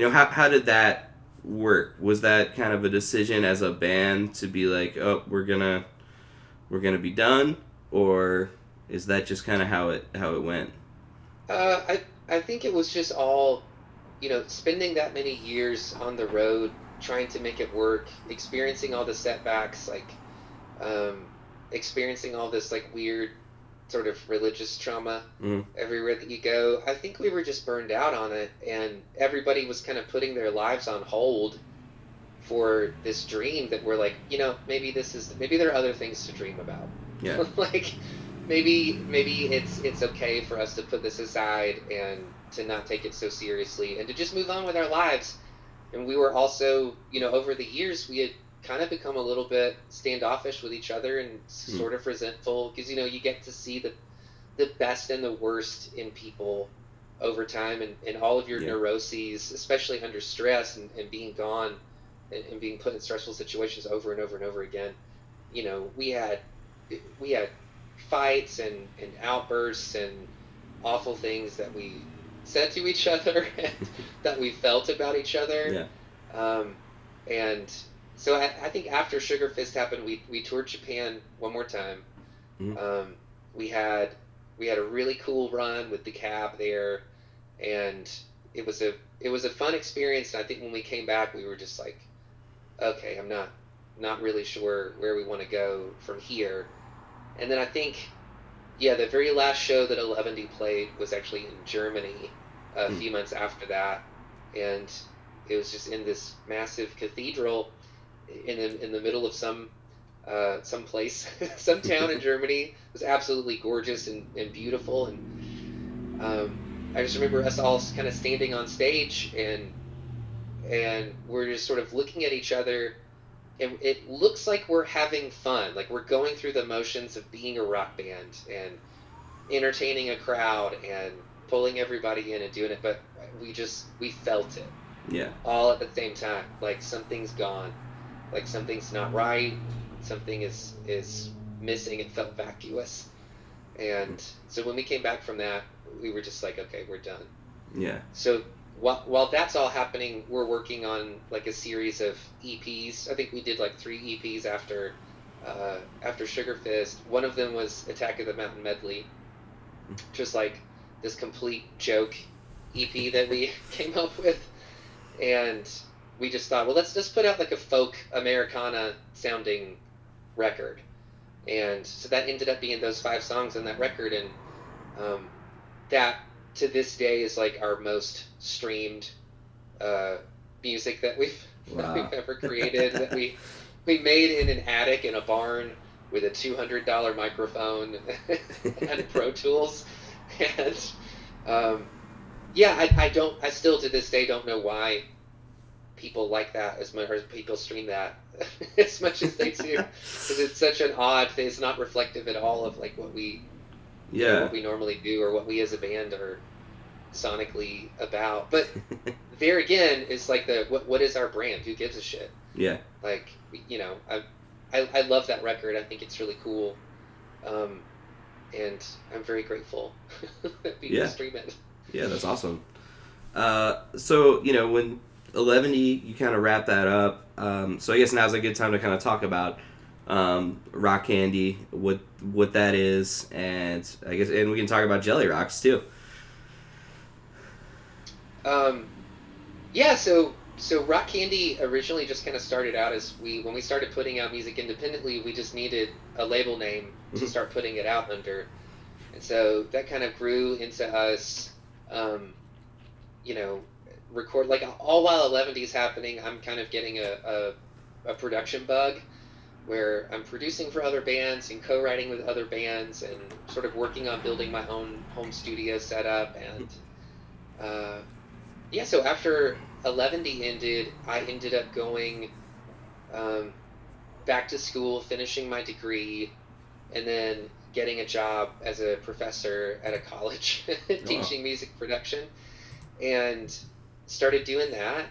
you know how how did that work? Was that kind of a decision as a band to be like oh we're gonna we're gonna be done or is that just kind of how it how it went Uh, I I think it was just all, you know, spending that many years on the road trying to make it work, experiencing all the setbacks, like um, experiencing all this like weird sort of religious trauma Mhm. everywhere that you go. I think we were just burned out on it, and everybody was kind of putting their lives on hold for this dream that we're like, you know, maybe this is maybe there are other things to dream about. Yeah. like maybe maybe it's it's okay for us to put this aside and to not take it so seriously and to just move on with our lives. And we were also, you know, over the years we had kind of become a little bit standoffish with each other and Hmm. sort of resentful because you know you get to see the the best and the worst in people over time and, and all of your Yeah. neuroses, especially under stress and, and being gone and, and being put in stressful situations over and over and over again. You know, we had we had fights and, and outbursts and awful things that we said to each other and that we felt about each other. Yeah. Um, and so I, I think after Sugar Fist happened, we, we toured Japan one more time. Mhm. Um, we had we had a really cool run with the cab there, and it was a it was a fun experience. And I think when we came back, we were just like, okay, I'm not not really sure where we want to go from here. And then I think, yeah, the very last show that Eleventy played was actually in Germany a Hmm. few months after that, and it was just in this massive cathedral in the, in the middle of some uh, some place, some town in Germany. It was absolutely gorgeous and, and beautiful, and um, I just remember us all kind of standing on stage and and we're just sort of looking at each other. And it looks like we're having fun. Like we're going through the motions of being a rock band and entertaining a crowd and pulling everybody in and doing it. But we just we felt it Yeah. all at the same time. Like something's gone like something's not right. Something is is missing it felt vacuous. And so when we came back from that we were just like okay we're done. Yeah. so while, while that's all happening we're working on like a series of eps i think we did like three eps after uh, after sugar fist. One of them was attack of the mountain medley. Just like this complete joke ep that we came up with. And we just thought well let's just put out like a folk americana sounding record. And so that ended up being those five songs on that record. And um, that to this day is like our most streamed uh, music that we've that we've ever created that we we made in an attic in a barn with a two hundred dollar microphone and Pro Tools. And um, yeah I, I don't I still to this day don't know why people like that as much or people stream that as much as they do because it's such an odd thing. It's not reflective at all of like what we Yeah. what we normally do or what we as a band are sonically about. But there again is like the what what is our brand? Who gives a shit? yeah. Like you know, I I, I love that record. I think it's really cool, um, and I'm very grateful that people Yeah. stream it. Yeah, that's awesome. Uh, so you know when eleven E, you kind of wrap that up. Um, so I guess now's a good time to kind of talk about um, rock candy, what what that is, and I guess and we can talk about Jellyrox too. Um, yeah, so so Rock Candy originally just kind of started out as we when we started putting out music independently, we just needed a label name to Mhm. start putting it out under, and so that kind of grew into us, um, you know, record like all while 11D is happening. I'm kind of getting a, a a production bug where I'm producing for other bands and co-writing with other bands and sort of working on building my own home studio setup and uh, yeah so after 11D ended I ended up going um, back to school finishing my degree and then getting a job as a professor at a college teaching music production and started doing that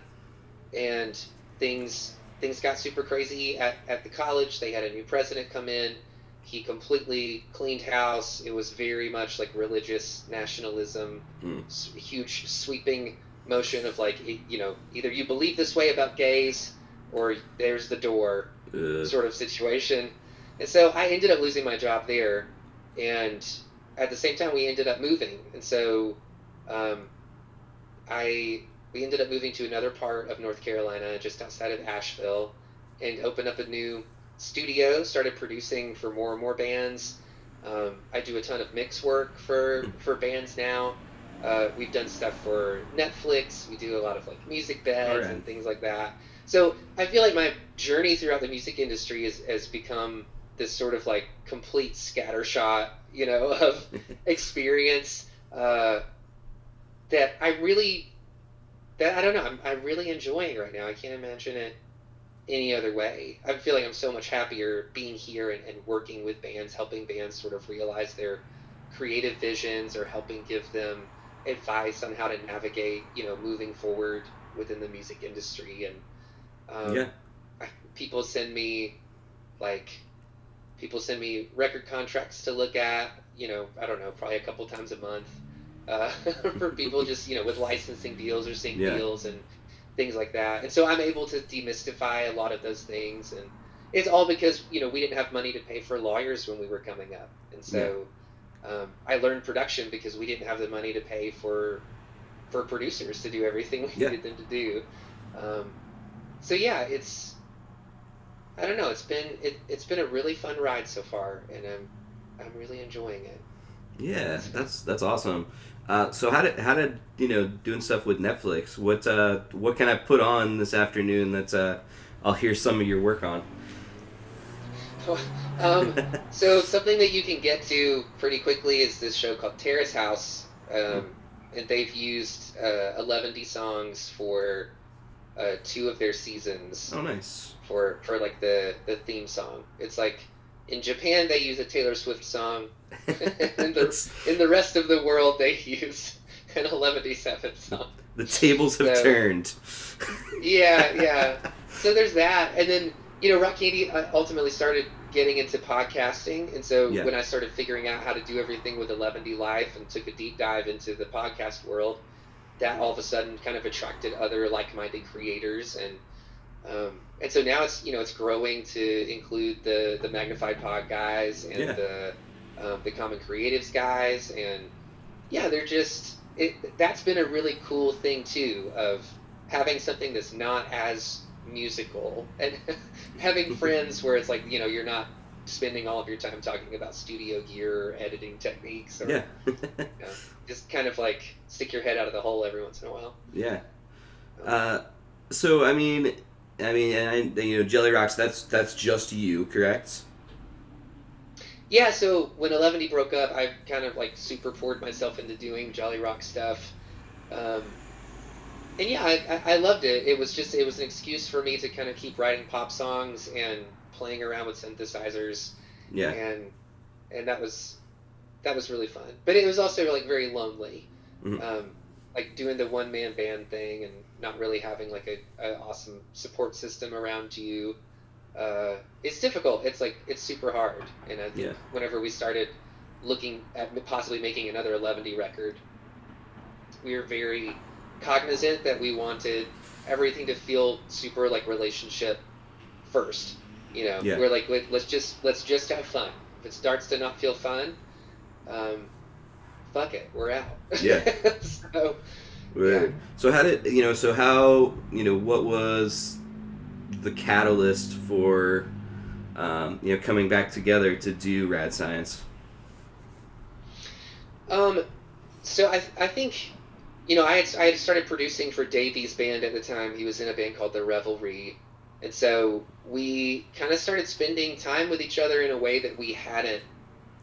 and things things got super crazy at, at the college. They had a new president come in. He completely cleaned house. It was very much like religious nationalism, Mm. s- huge sweeping motion of like, you know, either you believe this way about gays or there's the door Uh, sort of situation. And so I ended up losing my job there. And at the same time, we ended up moving. And so um, I we ended up moving to another part of North Carolina, just outside of Asheville, and opened up a new studio. Started producing for more and more bands. Um, I do a ton of mix work for for bands now. Uh, we've done stuff for Netflix. We do a lot of like music beds Alright. and things like that. So I feel like my journey throughout the music industry is, has become this sort of like complete scattershot, you know, of experience uh, that I really, that I don't know, I'm, I'm really enjoying right now. I can't imagine it any other way. I feel like I'm so much happier being here and, and working with bands, helping bands sort of realize their creative visions or helping give them advice on how to navigate, you know, moving forward within the music industry. And um, yeah. I, people send me like people send me record contracts to look at you know i don't know probably a couple times a month uh, for people just you know with licensing deals or sync Yeah. deals and things like that and so i'm able to demystify a lot of those things and it's all because you know we didn't have money to pay for lawyers when we were coming up and so um, i learned production because we didn't have the money to pay for for producers to do everything we Yeah. needed them to do um, so yeah it's I don't know. It's been it, it's been a really fun ride so far, and I'm I'm really enjoying it. Yeah, that's that's awesome. Uh, so how did how did you know doing stuff with Netflix? What uh, what can I put on this afternoon that uh, I'll hear some of your work on? um, so something that you can get to pretty quickly is this show called Terrace House, um, and they've used uh, 11D songs for uh, two of their seasons oh, nice. for for like the the theme song. It's like in Japan they use a Taylor Swift song, and the, in the rest of the world they use an Eleventyseven song. the tables have So- turned. yeah, yeah. So there's that, and then you know, Rock Candy uh, ultimately started getting into podcasting, and so Yeah. when I started figuring out how to do everything with 11D Life and took a deep dive into the podcast world, that all of a sudden kind of attracted other like-minded creators, and um, and so now it's you know it's growing to include the the Magnified Pod guys and Yeah. the um, the Common Creatives guys, and yeah, they're just it. That's been a really cool thing too of having something that's not as musical and having friends where it's like you know you're not spending all of your time talking about studio gear or editing techniques or Yeah. you know, just kind of like stick your head out of the hole every once in a while yeah. Uh, so I mean, I mean, and I, you know, Jellyrox. That's that's just you, correct? Yeah so when 11d broke up i kind of like super poured myself into doing Jellyrox stuff. Um, and yeah I, I loved it. It was just it was an excuse for me to kind of keep writing pop songs and playing around with synthesizers. Yeah. and and that was that was really fun. But it was also like very lonely. Mhm. um, like doing the one man band thing and not really having like a, a awesome support system around you uh, it's difficult it's like it's super hard and i think Yeah. whenever we started looking at possibly making another 11d record we were very cognizant that we wanted everything to feel super like relationship first you know Yeah. we're like Let, let's just let's just have fun if it starts to not feel fun um, fuck it we're out Yeah. so Right. So how did you know? So how you know what was the catalyst for um, you know coming back together to do Rad Science? Um, so I, I think, you know, I had, I had started producing for Davey's band at the time. He was in a band called The Revelry. And so we kind of started spending time with each other in a way that we hadn't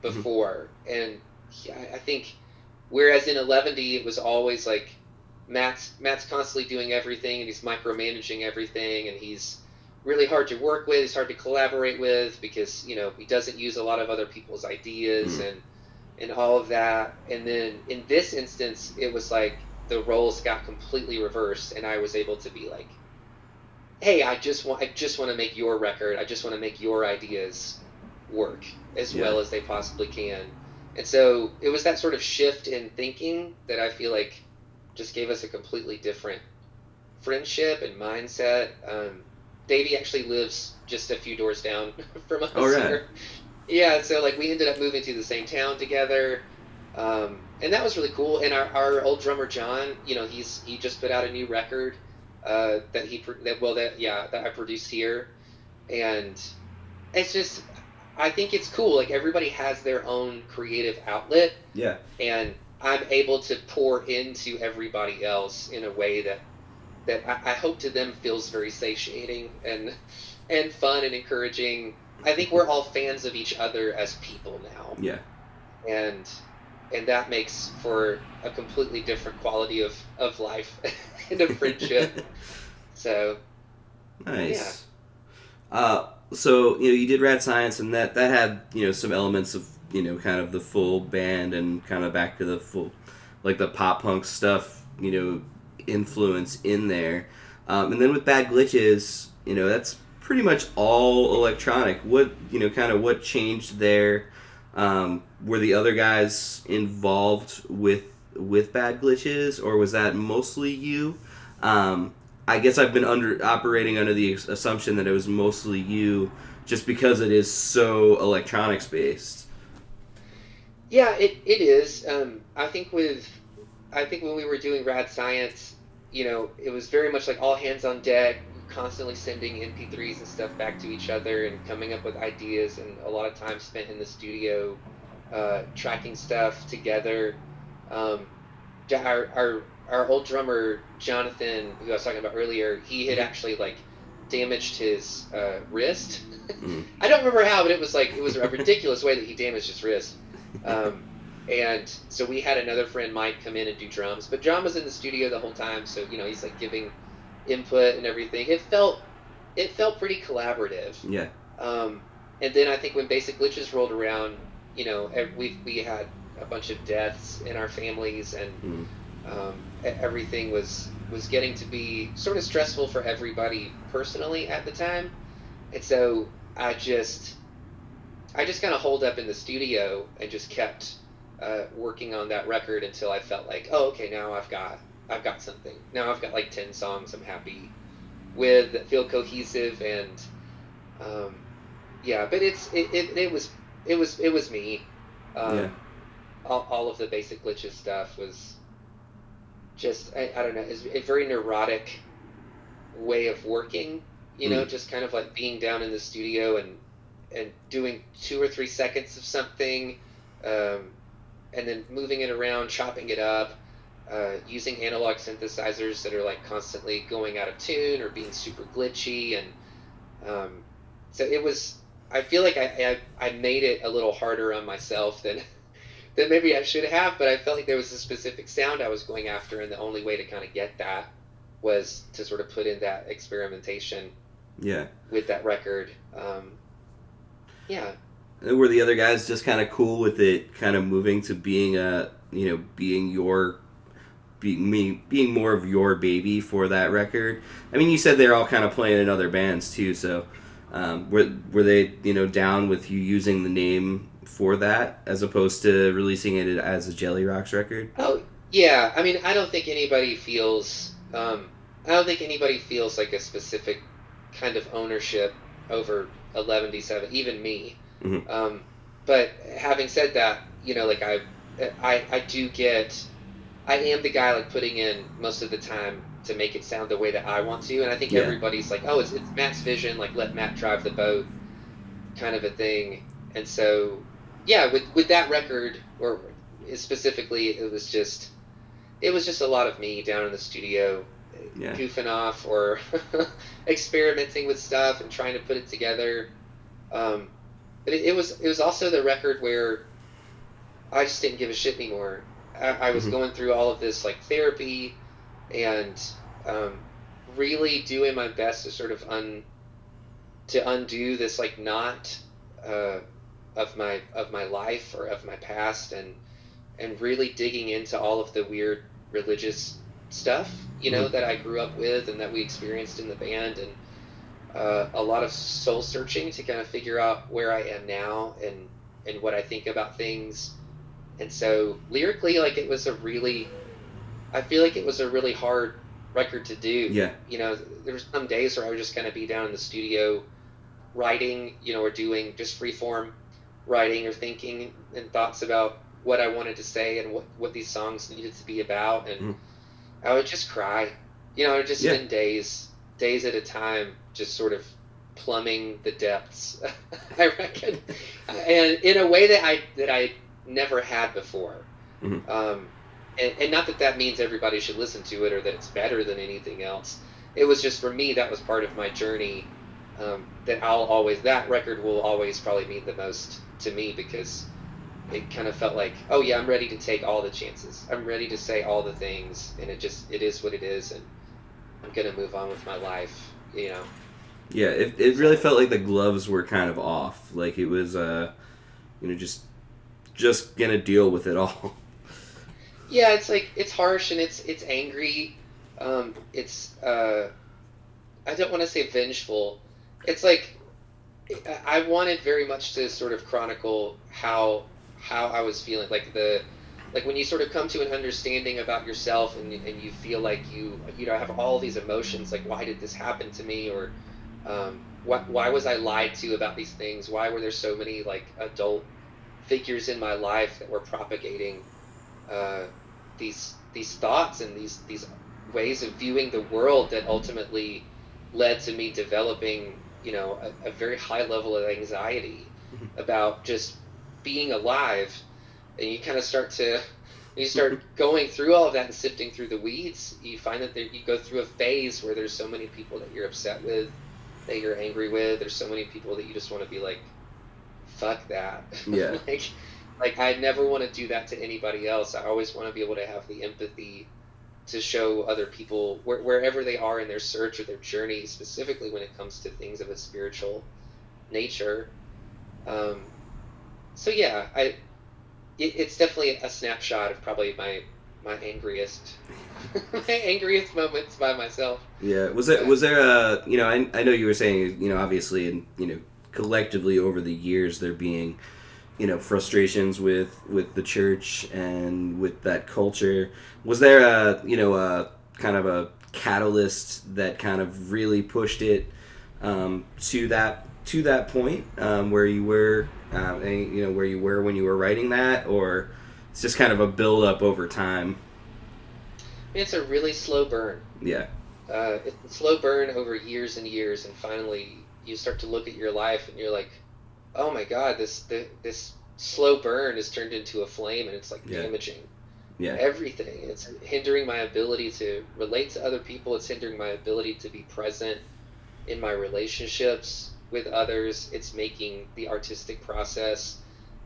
before. And yeah, I think, whereas in 11D, it was always like Matt's, Matt's constantly doing everything and he's micromanaging everything and he's really hard to work with. He's hard to collaborate with because, you know, he doesn't use a lot of other people's ideas Mhm. and and all of that. And then in this instance, it was like the roles got completely reversed, and I was able to be like, "Hey, I just want, I just want to make your record. I just want to make your ideas work as Yeah. well as they possibly can." And so it was that sort of shift in thinking that I feel like just gave us a completely different friendship and mindset. Um, Davey actually lives just a few doors down from us. Oh, right. here. Yeah, so like we ended up moving to the same town together. Um, and that was really cool. And our, our old drummer John, you know, he's he just put out a new record uh, that he that well that yeah that I produced here, and it's just I think it's cool. Like everybody has their own creative outlet, Yeah. and I'm able to pour into everybody else in a way that that I, I hope to them feels very satiating and and fun and encouraging. I think we're all fans of each other as people now, Yeah. and and that makes for a completely different quality of of life and of friendship. so Nice. Uh, so you know, you did Rad Science, and that that had you know some elements of you know kind of the full band and kind of back to the full like the pop punk stuff you know influence in there. Um, and then with Bad Glitches, you know that's pretty much all electronic. What you know, kind of what changed there? Um, were the other guys involved with with Bad Glitches, or was that mostly you? Um, I guess I've been under operating under the assumption that it was mostly you, just because it is so electronics based. Yeah, it, it is. Um, I think with, I think when we were doing Rad Science, you know, it was very much like all hands on deck, constantly sending MP3s and stuff back to each other and coming up with ideas, and a lot of time spent in the studio, uh, tracking stuff together. Um, our, our our old drummer Jonathan, who I was talking about earlier, he had actually like damaged his uh, wrist. Mm. I don't remember how, but it was like it was a ridiculous way that he damaged his wrist. Um, and so we had another friend Mike come in and do drums, but John was in the studio the whole time, so you know he's like giving input and everything. It felt it felt pretty collaborative. Yeah, Um, and then I think when Basic Glitches rolled around, you know, we we had a bunch of deaths in our families, and Mm. um, everything was was getting to be sort of stressful for everybody personally at the time. And so I just I just kind of holed up in the studio and just kept uh, working on that record until I felt like, oh, okay, now I've got I've got something. Now I've got like ten songs I'm happy with that feel cohesive and um, yeah. But it's it, it, it was it was it was me. Um, Yeah. all, all of the basic glitches stuff was just I, I don't know it's a very neurotic way of working you know just kind of like being down in the studio and and doing two or three seconds of something um, and then moving it around chopping it up uh, using analog synthesizers that are like constantly going out of tune or being super glitchy and um, so it was i feel like I, I i made it a little harder on myself than than maybe I should have, but I felt like there was a specific sound I was going after, and the only way to kind of get that was to sort of put in that experimentation yeah. with that record. Um, yeah, were the other guys just kind of cool with it, kind of moving to being a you know being your being me being more of your baby for that record? I mean, you said they're all kind of playing in other bands too, so um, were were they you know down with you using the name for that as opposed to releasing it as a Jellyrox record? Oh, yeah. I mean, I don't think anybody feels. Um, I don't think anybody feels like a specific kind of ownership over 11D7, even me. Mhm. Um, but having said that, you know, like I, I, I do get. I am the guy like putting in most of the time to make it sound the way that I want to, and I think Yeah. everybody's like, oh, it's, it's Matt's vision, like let Matt drive the boat, kind of a thing. And so, yeah, with with that record, or specifically, it was just, it was just a lot of me down in the studio, Yeah. goofing off or experimenting with stuff and trying to put it together. Um, but it, it was it was also the record where I just didn't give a shit anymore. I, I was Mhm. going through all of this like therapy and um, really doing my best to sort of un to undo this like knot uh, of my of my life or of my past and and really digging into all of the weird religious stuff you know Mhm. that I grew up with and that we experienced in the band and uh, a lot of soul searching to kind of figure out where I am now and and what I think about things and so lyrically like it was a really I feel like it was a really hard record to do Yeah. you know, there were some days where I would just kind of be down in the studio writing, you know, or doing just free form writing or thinking and thoughts about what I wanted to say and what, what these songs needed to be about, and Mhm. I would just cry. You know, I would just Yeah. spend days, days at a time, just sort of plumbing the depths. I reckon, and in a way that I that I never had before. Mhm. Um, and, and not that that means everybody should listen to it or that it's better than anything else. It was just for me that was part of my journey. Um, that I'll always that record will always probably mean the most to me because it kind of felt like oh yeah I'm ready to take all the chances. I'm ready to say all the things, and it just it is what it is, and I'm gonna move on with my life. You know. Yeah, it, it really felt like the gloves were kind of off. Like it was, uh, you know, just just gonna deal with it all. Yeah, it's like it's harsh and it's it's angry. Um, it's uh, I don't want to say vengeful. It's like I wanted very much to sort of chronicle how how I was feeling, like the like when you sort of come to an understanding about yourself and and you feel like you you know have all these emotions, like why did this happen to me or um, why, why was I lied to about these things? Why were there so many like adult figures in my life that were propagating uh, these these thoughts and these these ways of viewing the world that ultimately led to me developing you know a, a very high level of anxiety about just being alive and you kind of start to you start going through all of that and sifting through the weeds you find that there, you go through a phase where there's so many people that you're upset with that you're angry with there's so many people that you just want to be like fuck that Yeah. like like I never want to do that to anybody else. I always want to be able to have the empathy to show other people where, wherever they are in their search or their journey, specifically when it comes to things of a spiritual nature. Um, so yeah, I it, it's definitely a snapshot of probably my my angriest my angriest moments by myself. Yeah, was it was there a you know I, I know you were saying you know obviously and you know collectively over the years there being you know frustrations with with the church and with that culture was there a you know a kind of a catalyst that kind of really pushed it um, to that to that point um, where you were uh, and, you know where you were when you were writing that or it's just kind of a build up over time It's a really slow burn. yeah uh, it's a slow burn over years and years, and finally you start to look at your life and you're like, oh my god, this the, this slow burn is turned into a flame, and it's like Yeah. damaging yeah everything. It's hindering my ability to relate to other people. It's hindering my ability to be present in my relationships with others. It's making the artistic process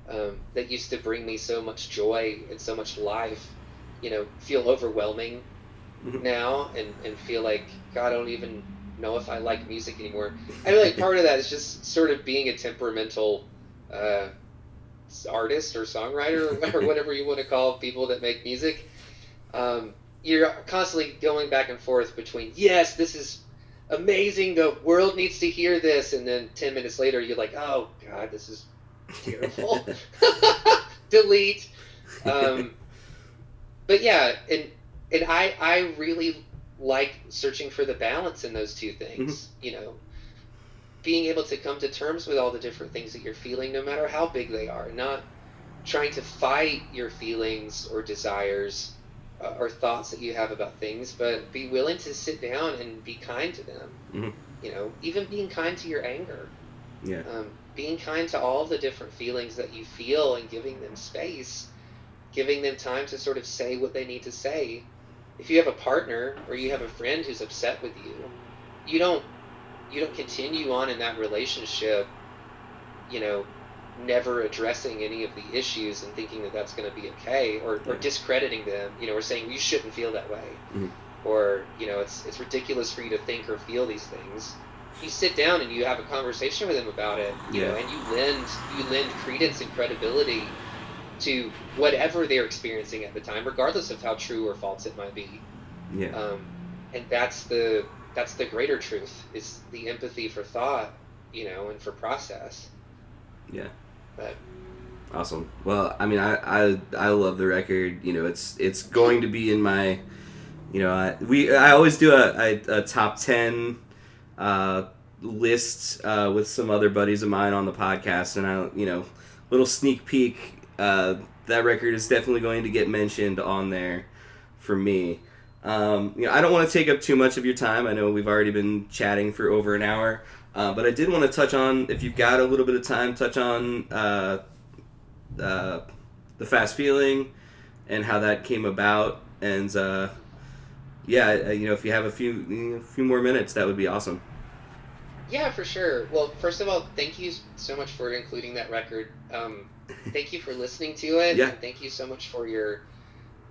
um, that used to bring me so much joy and so much life, you know, feel overwhelming Mhm. now and, and feel like God, I don't even know if I like music anymore. I feel like part of that is just sort of being a temperamental uh, artist or songwriter or whatever you want to call people that make music. Um, you're constantly going back and forth between yes, this is amazing, the world needs to hear this, and then ten minutes later you're like, oh God, this is terrible. Delete. Um, but yeah, and and I I really like searching for the balance in those two things. You know, being able to come to terms with all the different things that you're feeling, no matter how big they are, not trying to fight your feelings or desires uh, or thoughts that you have about things, but be willing to sit down and be kind to them. Mhm. You know, even being kind to your anger yeah um, being kind to all the different feelings that you feel and giving them space, giving them time to sort of say what they need to say. If you have a partner or you have a friend who's upset with you, you don't you don't continue on in that relationship, you know, never addressing any of the issues and thinking that that's going to be okay or, or discrediting them, you know, or saying you shouldn't feel that way. Mhm. Or, you know, it's it's ridiculous for you to think or feel these things you sit down and you have a conversation with them about it, you know, and you lend you lend credence and credibility to whatever they're experiencing at the time, regardless of how true or false it might be. yeah Um, and that's the that's the greater truth is the empathy for thought, you know, and for process. yeah But Awesome. Well, I mean, I, I I love the record. You know, it's it's going to be in my, you know, I, we I always do a, a, a top ten uh, list uh, with some other buddies of mine on the podcast, and I you know, little sneak peek. Uh, that record is definitely going to get mentioned on there for me. Um, you know, I don't want to take up too much of your time. I know we've already been chatting for over an hour, uh, but I did want to touch on, if you've got a little bit of time, touch on uh, uh, the fast feeling and how that came about. And uh, yeah, you know, if you have a few a few more minutes, that would be awesome. Yeah, for sure. Well, first of all, thank you so much for including that record. Um, thank you for listening to it. Yeah. And thank you so much for your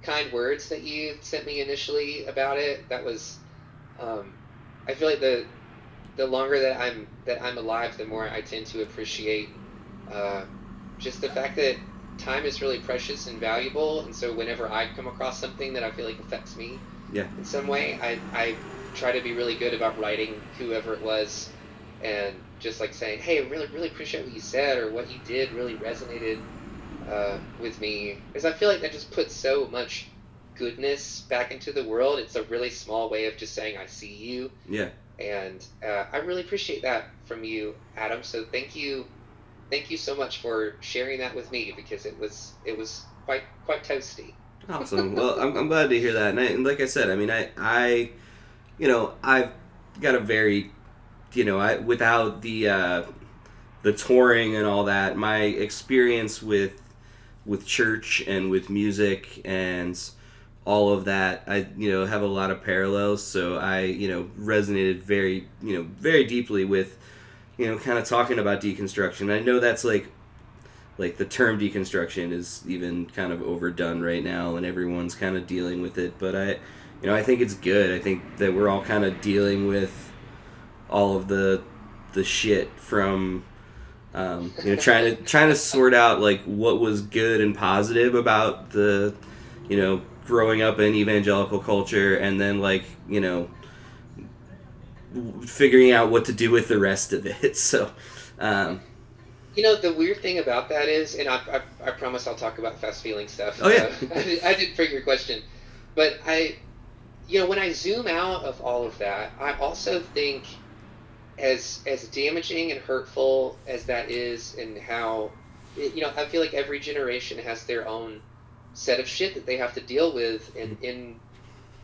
kind words that you sent me initially about it. That was, um, I feel like the the longer that I'm that I'm alive, the more I tend to appreciate uh, just the fact that time is really precious and valuable. And so whenever I come across something that I feel like affects me Yeah. in some way, I, I try to be really good about writing whoever it was and just like saying, hey, I really, really appreciate what you said or what you did really resonated uh, with me. Because I feel like that just puts so much goodness back into the world. It's a really small way of just saying, I see you. Yeah. And uh, I really appreciate that from you, Adam. So thank you, thank you so much for sharing that with me because it was it was quite quite toasty. Awesome. well, I'm, I'm glad to hear that. And, I, and like I said, I mean, I, I, you know, I've got a very, you know, I without the uh, the touring and all that, my experience with with church and with music and all of that, I you know have a lot of parallels. So I you know resonated very you know very deeply with you know kind of talking about deconstruction. I know that's like like the term deconstruction is even kind of overdone right now and everyone's kind of dealing with it but i you know i think it's good i think that we're all kind of dealing with all of the the shit from um, you know trying to trying to sort out like what was good and positive about the you know growing up in evangelical culture and then like you know figuring out what to do with the rest of it so um, You know, the weird thing about that is, and I, I, I promise I'll talk about fast feeling stuff. Oh, yeah. Uh, I, I didn't figure your question. But I, you know, when I zoom out of all of that, I also think as as damaging and hurtful as that is and how, you know, I feel like every generation has their own set of shit that they have to deal with. And in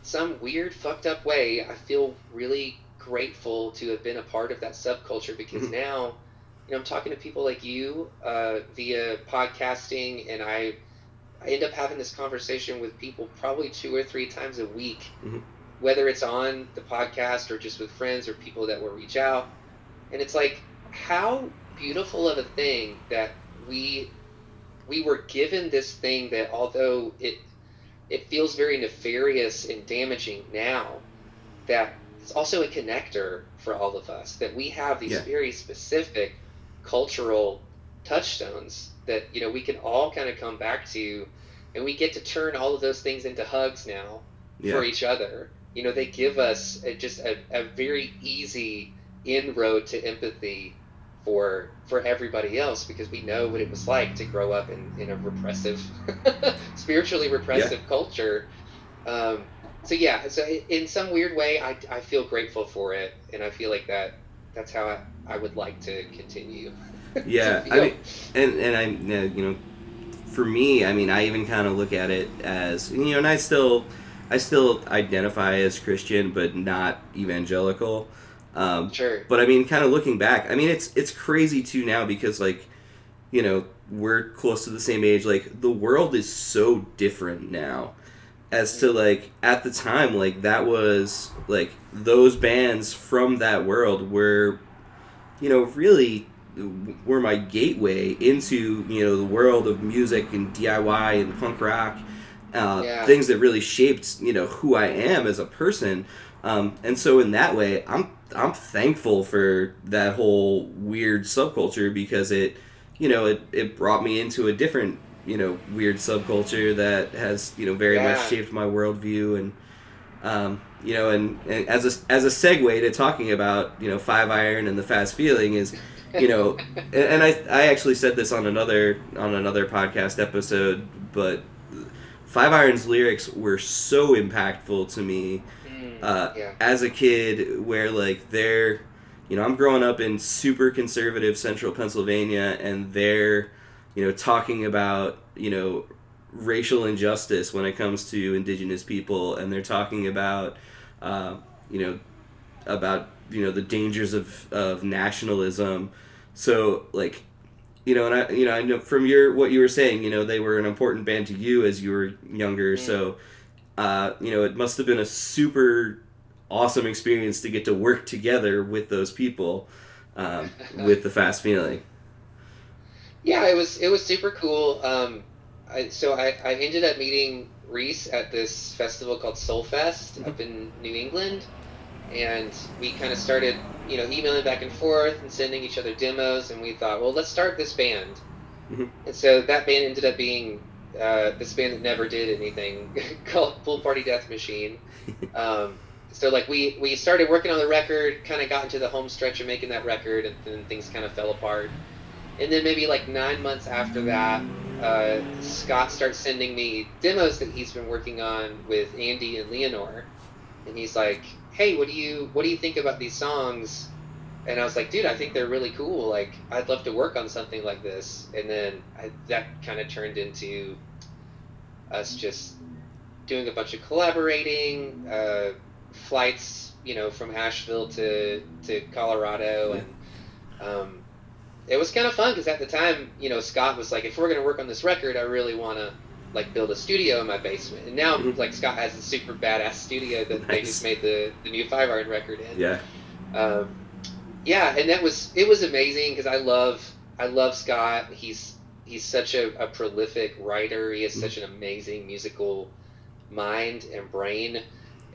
some weird, fucked up way, I feel really grateful to have been a part of that subculture because Mhm. now you know, I'm talking to people like you uh, via podcasting, and I, I end up having this conversation with people probably two or three times a week, Mhm. whether it's on the podcast or just with friends or people that will reach out. And it's like, how beautiful of a thing that we we were given this thing that although it it feels very nefarious and damaging now, that it's also a connector for all of us. That we have these Yeah. very specific cultural touchstones that you know we can all kind of come back to, and we get to turn all of those things into hugs now yeah for each other. You know, they give us a, just a, a very easy inroad to empathy for for everybody else because we know what it was like to grow up in, in a repressive, spiritually repressive culture. Um, so yeah, so in some weird way, I, I feel grateful for it, and I feel like that that's how I, I would like to continue. to Yeah, I mean, and and I you know, for me, I mean, I even kind of look at it as you know, and I still, I still identify as Christian, but not evangelical. Um, sure. but I mean, kind of looking back, I mean, it's it's crazy too now because like, you know, we're close to the same age. Like the world is so different now, as to like at the time, like that was like those bands from that world were, you know, really were my gateway into you know the world of music and DIY and punk rock, uh, Yeah. things that really shaped you know who I am as a person. Um, and so in that way, I'm I'm thankful for that whole weird subculture because it, you know, it, it brought me into a different, you know, weird subculture that has, you know, very much shaped my worldview and, um, you know, and, and as a as a segue to talking about, you know, Five Iron and the Fast Feeling is, you know, and, and I I actually said this on another on another podcast episode, but Five Iron's lyrics were so impactful to me uh, yeah. as a kid where like they're you know i'm growing up in super conservative central pennsylvania and they're you know talking about you know racial injustice when it comes to indigenous people, and they're talking about, uh, you know, about you know the dangers of of nationalism. So like, you know, and I you know I know from your what you were saying, you know, they were an important band to you as you were younger. So, uh, you know, it must have been a super awesome experience to get to work together with those people, um, with the fast feeling. Yeah, it was it was super cool. Um, I, so I, I ended up meeting Reese at this festival called Soulfest up in New England, and we kind of started, you know, emailing back and forth and sending each other demos, and we thought, well, let's start this band. Mhm. And so that band ended up being uh, this band that never did anything called Pool Party Death Machine. Um, so like we we started working on the record, kind of got into the home stretch of making that record, and then things kind of fell apart. And then maybe like nine months after that, uh, Scott starts sending me demos that he's been working on with Andy and Leanor, and he's like, "Hey, what do you what do you think about these songs?" And I was like, "Dude, I think they're really cool. Like, I'd love to work on something like this." And then I, that kind of turned into us just doing a bunch of collaborating, uh, flights, you know, from Asheville to to Colorado, and um, it was kind of fun because at the time, you know, Scott was like, if we're gonna work on this record, I really want to like build a studio in my basement. And now, Mhm. like Scott has a super badass studio that they just made the the new Five Iron record in. Yeah. Um, yeah, and that was it was amazing because I love I love Scott. He's he's such a, a prolific writer. He has such an amazing musical mind and brain,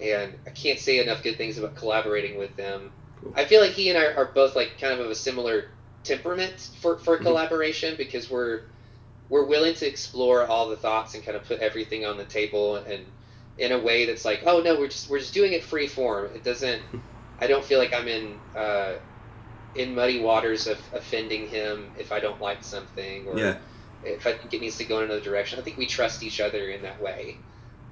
and I can't say enough good things about collaborating with them. Cool. I feel like he and I are both like kind of of a similar temperament for for Mhm. collaboration because we're we're willing to explore all the thoughts and kind of put everything on the table and in a way that's like, oh no, we're just we're just doing it free form. It doesn't. I don't feel like I'm in uh, in muddy waters of offending him if I don't like something or Yeah. if I think it needs to go in another direction. I think we trust each other in that way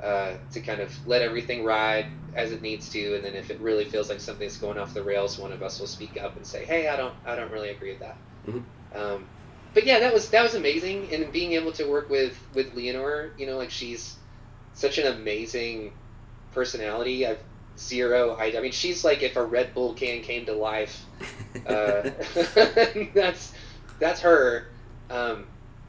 uh, to kind of let everything ride as it needs to, and then if it really feels like something's going off the rails, one of us will speak up and say, "Hey, I don't, I don't really agree with that." Mhm. Um, but yeah, that was that was amazing, and being able to work with with Leanor, you know, like she's such an amazing personality. I've zero I, I mean she's like if a red bull can came to life uh, that's that's her. Um,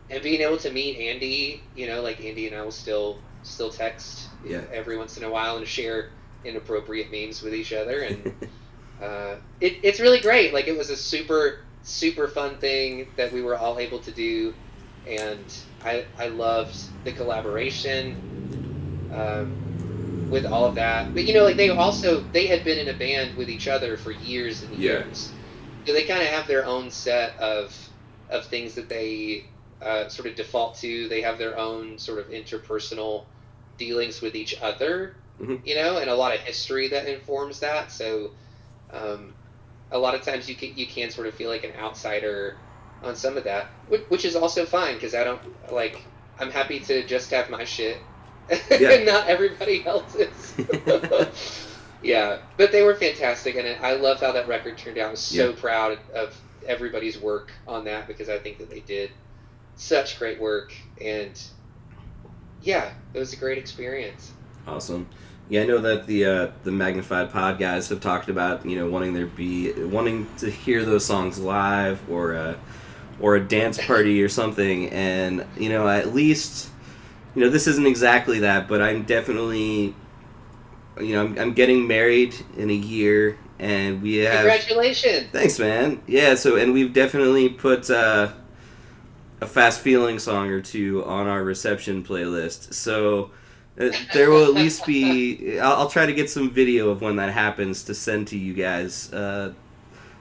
and being able to meet andy you know like andy and i will still still text Yeah. every once in a while and share inappropriate memes with each other. And uh, it, it's really great. Like it was a super super fun thing that we were all able to do. And i i loved the collaboration. Um, with all of that but you know like they also they had been in a band with each other for years and Yeah. years so they kind of have their own set of of things that they uh, sort of default to they have their own sort of interpersonal dealings with each other Mhm. you know and a lot of history that informs that so um, a lot of times you can you can sort of feel like an outsider on some of that which, which is also fine because i don't like i'm happy to just have my shit Yeah. and not everybody else's yeah but they were fantastic and i love how that record turned out i'm so Yeah. proud of everybody's work on that because i think that they did such great work and yeah it was a great experience Awesome. Yeah, I know that the uh, the Magnified Pod guys have talked about you know wanting there be wanting to hear those songs live or uh, or a dance party or something, and you know at least you know this isn't exactly that, but I'm definitely you know I'm, I'm getting married in a year, and we have congratulations Thanks, man. Yeah, so and we've definitely put uh, a fast feeling song or two on our reception playlist. So uh, there will at least be. I'll, I'll try to get some video of when that happens to send to you guys uh,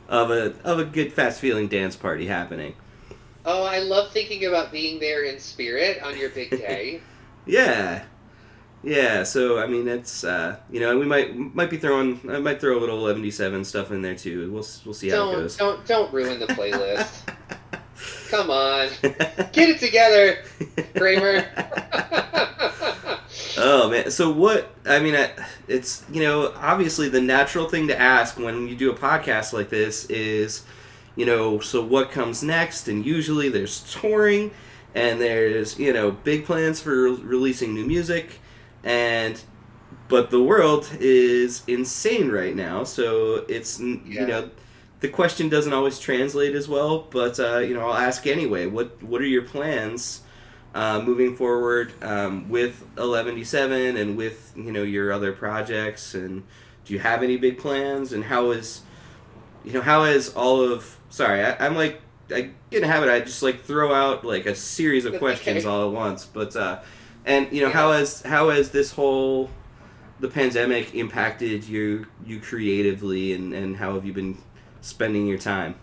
of a of a good fast feeling dance party happening. Oh i love thinking about being there in spirit on your big day Yeah. Yeah, so I mean it's uh, you know we might might be throwing I might throw a little seventy seven stuff in there too. We'll we'll see how it goes. don't don't ruin the playlist come on get it together kramer Oh man, so what? I mean, I- it's you know obviously the natural thing to ask when you do a podcast like this is, you know, so what comes next? And usually there's touring, and there's you know big plans for re- releasing new music, and but the world is insane right now, so it's Yeah. you know the question doesn't always translate as well, but uh, you know I'll ask anyway. What what are your plans? uh, moving forward um, with Eleventyseven and with you know your other projects and do you have any big plans and how is you know how is all of sorry I, I'm like I get in a habit I just like throw out like a series of questions all at once but uh, and you know Yeah. how has how has this whole the pandemic impacted you you creatively and, and how have you been spending your time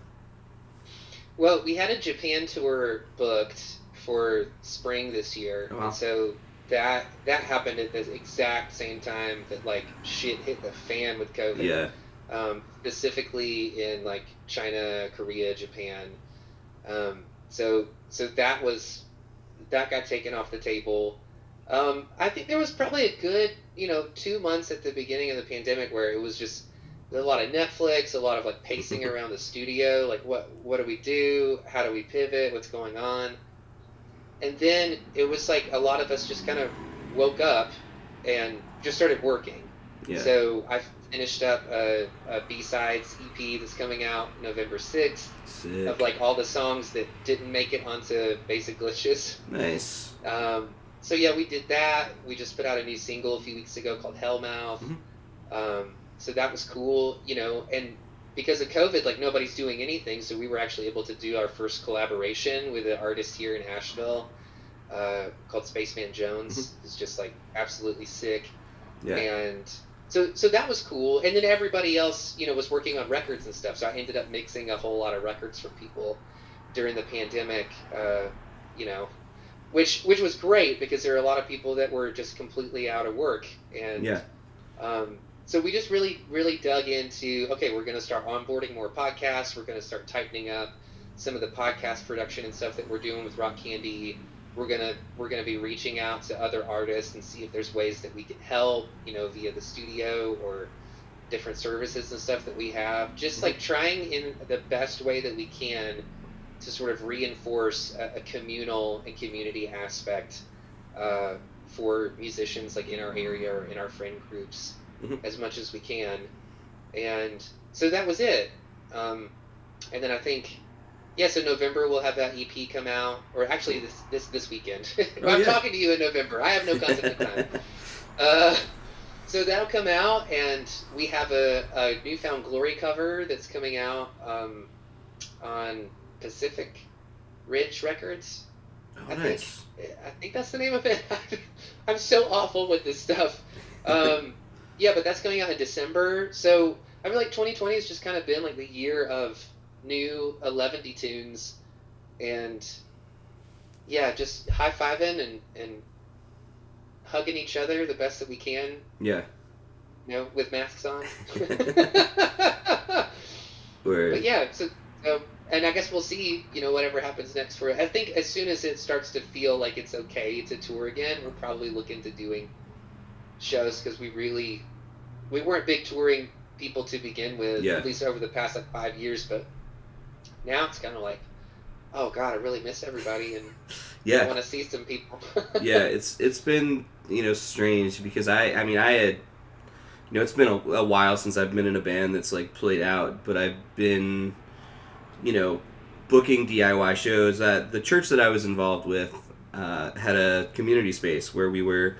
Well, we had a Japan tour booked for spring this year, Oh, wow. and so that that happened at the exact same time that like shit hit the fan with COVID. yeah um, specifically in like China, Korea, Japan. Um, so so that was that got taken off the table. Um, I think there was probably a good you know two months at the beginning of the pandemic where it was just a lot of Netflix, a lot of like pacing around the studio, like what what do we do? How do we pivot? What's going on? And then it was like a lot of us just kind of woke up and just started working. yeah So I finished up a, a B-sides EP that's coming out November 6th sick of like all the songs that didn't make it onto Basic Glitches. nice Um, so yeah, we did that. We just put out a new single a few weeks ago called Hellmouth. Mhm. Um, so that was cool, you know, and because of COVID, like nobody's doing anything, so we were actually able to do our first collaboration with an artist here in Asheville uh, called Spaceman Jones, who's just like absolutely sick yeah and so so that was cool. And then everybody else you know was working on records and stuff. So i ended up mixing a whole lot of records for people during the pandemic uh, you know which which was great because there are a lot of people that were just completely out of work. And yeah. um, so we just really really dug into okay we're going to start onboarding more podcasts. We're going to start tightening up some of the podcast production and stuff that we're doing with rock candy we're gonna we're gonna be reaching out to other artists and see if there's ways that we can help you know via the studio or different services and stuff that we have. Just like trying in the best way that we can to sort of reinforce a, a communal and community aspect uh, for musicians like in our area or in our friend groups Mhm. as much as we can. And so that was it. Um, and then i think yeah so november we'll have that ep come out or actually this this this weekend Oh, i'm yeah. talking to you in november i have no concept of time uh, so that'll come out and we have a, a New Found Glory cover that's coming out um, on pacific ridge records oh, I nice I think that's the name of it. I'm so awful with this stuff. Um, yeah, but that's coming out in December. So I feel like 2020 has just kind of been like the year of new Eleventy tunes, and yeah, just high fiving and and hugging each other the best that we can. yeah You know, with masks on. Word. But yeah, so, so and I guess we'll see, you know, whatever happens next for it. I think as soon as it starts to feel like it's okay to tour again, we'll probably look into doing shows because we really we weren't big touring people to begin with, Yeah. at least over the past like five years. But now it's kind of like, oh god, I really miss everybody and I yeah want to see some people. yeah it's it's been you know strange because i i mean i had you know it's been a, a while since i've been in a band that's like played out but i've been you know booking diy shows at the church that i was involved with uh, had a community space where we were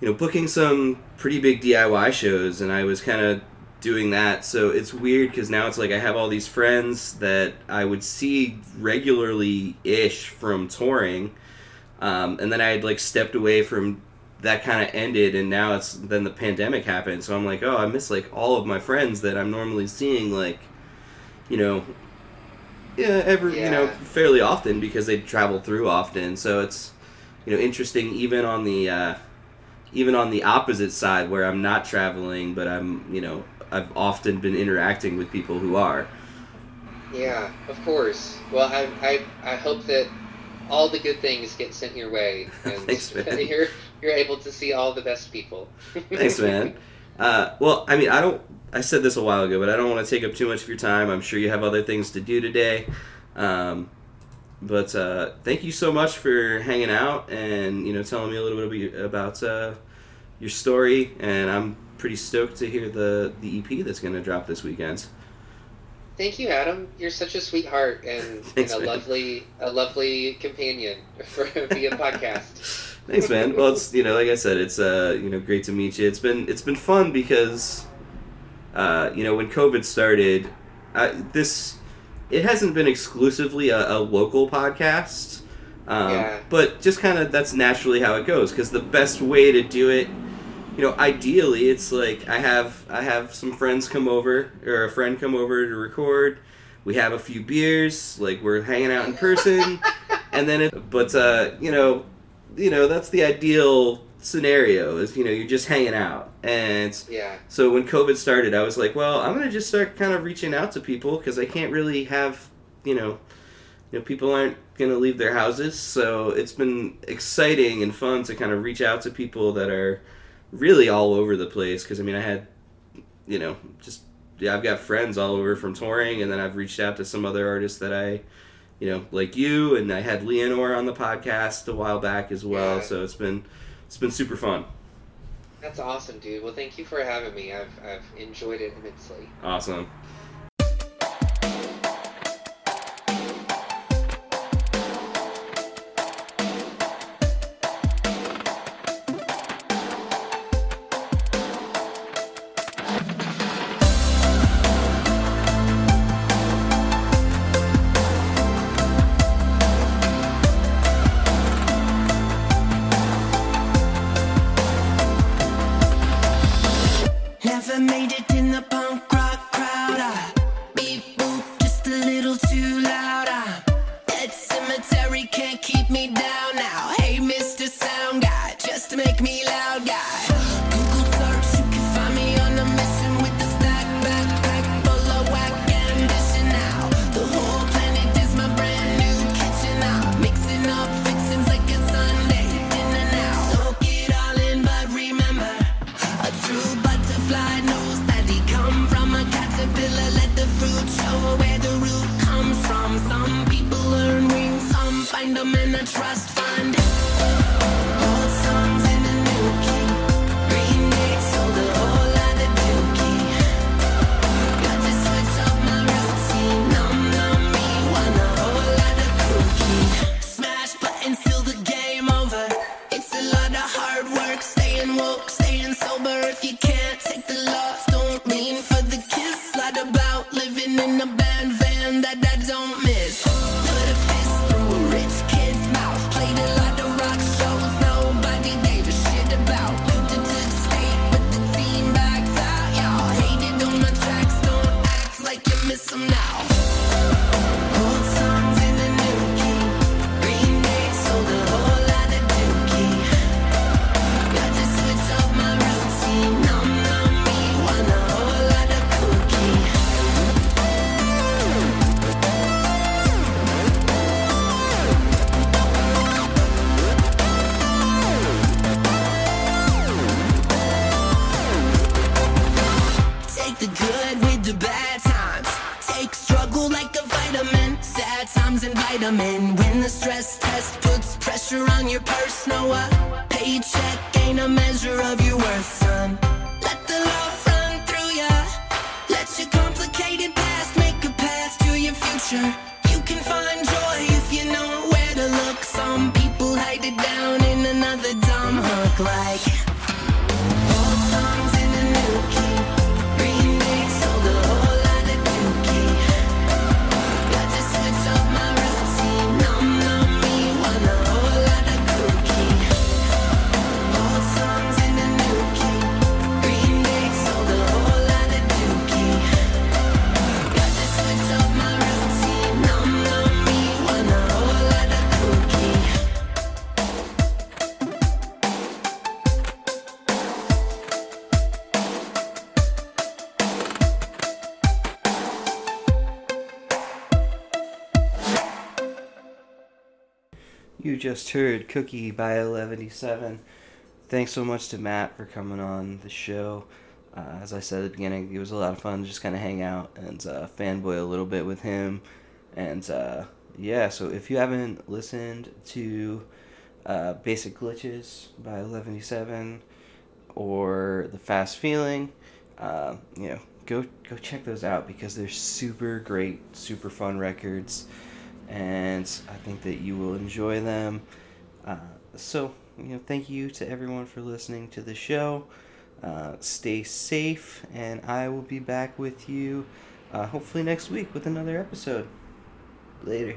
you know booking some pretty big diy shows and i was kind of doing that so it's weird because now it's like i have all these friends that i would see regularly ish from touring um, and then I had like stepped away from that kind of ended, and now it's then the pandemic happened. So I'm like, oh, I miss like all of my friends that I'm normally seeing, like, you know, yeah, every you know fairly often because they travel through often. So it's you know interesting even on the uh, even on the opposite side where I'm not traveling, but I'm you know I've often been interacting with people who are. Yeah, of course. Well, I, I, I hope that all the good things get sent your way, and Thanks, man. you're you're able to see all the best people. Thanks, man. Uh, well, I mean, I don't. I said this a while ago, but I don't want to take up too much of your time. I'm sure you have other things to do today. Um, but uh, thank you so much for hanging out and you know telling me a little bit about uh, your story. And I'm pretty stoked to hear the the EP that's going to drop this weekend. Thank you, Adam. You're such a sweetheart and, Thanks, and a man. lovely a lovely companion for via podcast. Thanks, man. Well, it's you know, like I said, it's uh, you know, great to meet you. It's been it's been fun because, uh, you know, when COVID started, I, this it hasn't been exclusively a, a local podcast, um, Yeah. but just kind of that's naturally how it goes. Because the best way to do it, you know, ideally, it's like I have I have some friends come over or a friend come over to record. We have a few beers, like we're hanging out in person, and then it. But uh, you know, you know that's the ideal scenario is you know you're just hanging out and Yeah. so when covid started i was like well i'm gonna just start kind of reaching out to people because i can't really have you know you know people aren't gonna leave their houses so it's been exciting and fun to kind of reach out to people that are really all over the place because i mean i had you know just yeah i've got friends all over from touring and then i've reached out to some other artists that i you know like you and i had Leanor on the podcast a while back as well Yeah. so it's been it's been super fun That's awesome, dude. Well, thank you for having me. I've I've enjoyed it immensely. awesome you can't just heard Cookie by Eleventyseven. Thanks so much to Matt for coming on the show. Uh, as I said at the beginning, it was a lot of fun just kind of hang out and uh, fanboy a little bit with him. And uh, yeah, so if you haven't listened to uh, Basic Glitches by Eleventyseven or The Fast Feeling, uh, you know, go go check those out because they're super great, super fun records, and I think that you will enjoy them. Uh, so, you know, thank you to everyone for listening to the show. Uh, stay safe, and I will be back with you uh, hopefully next week with another episode. Later.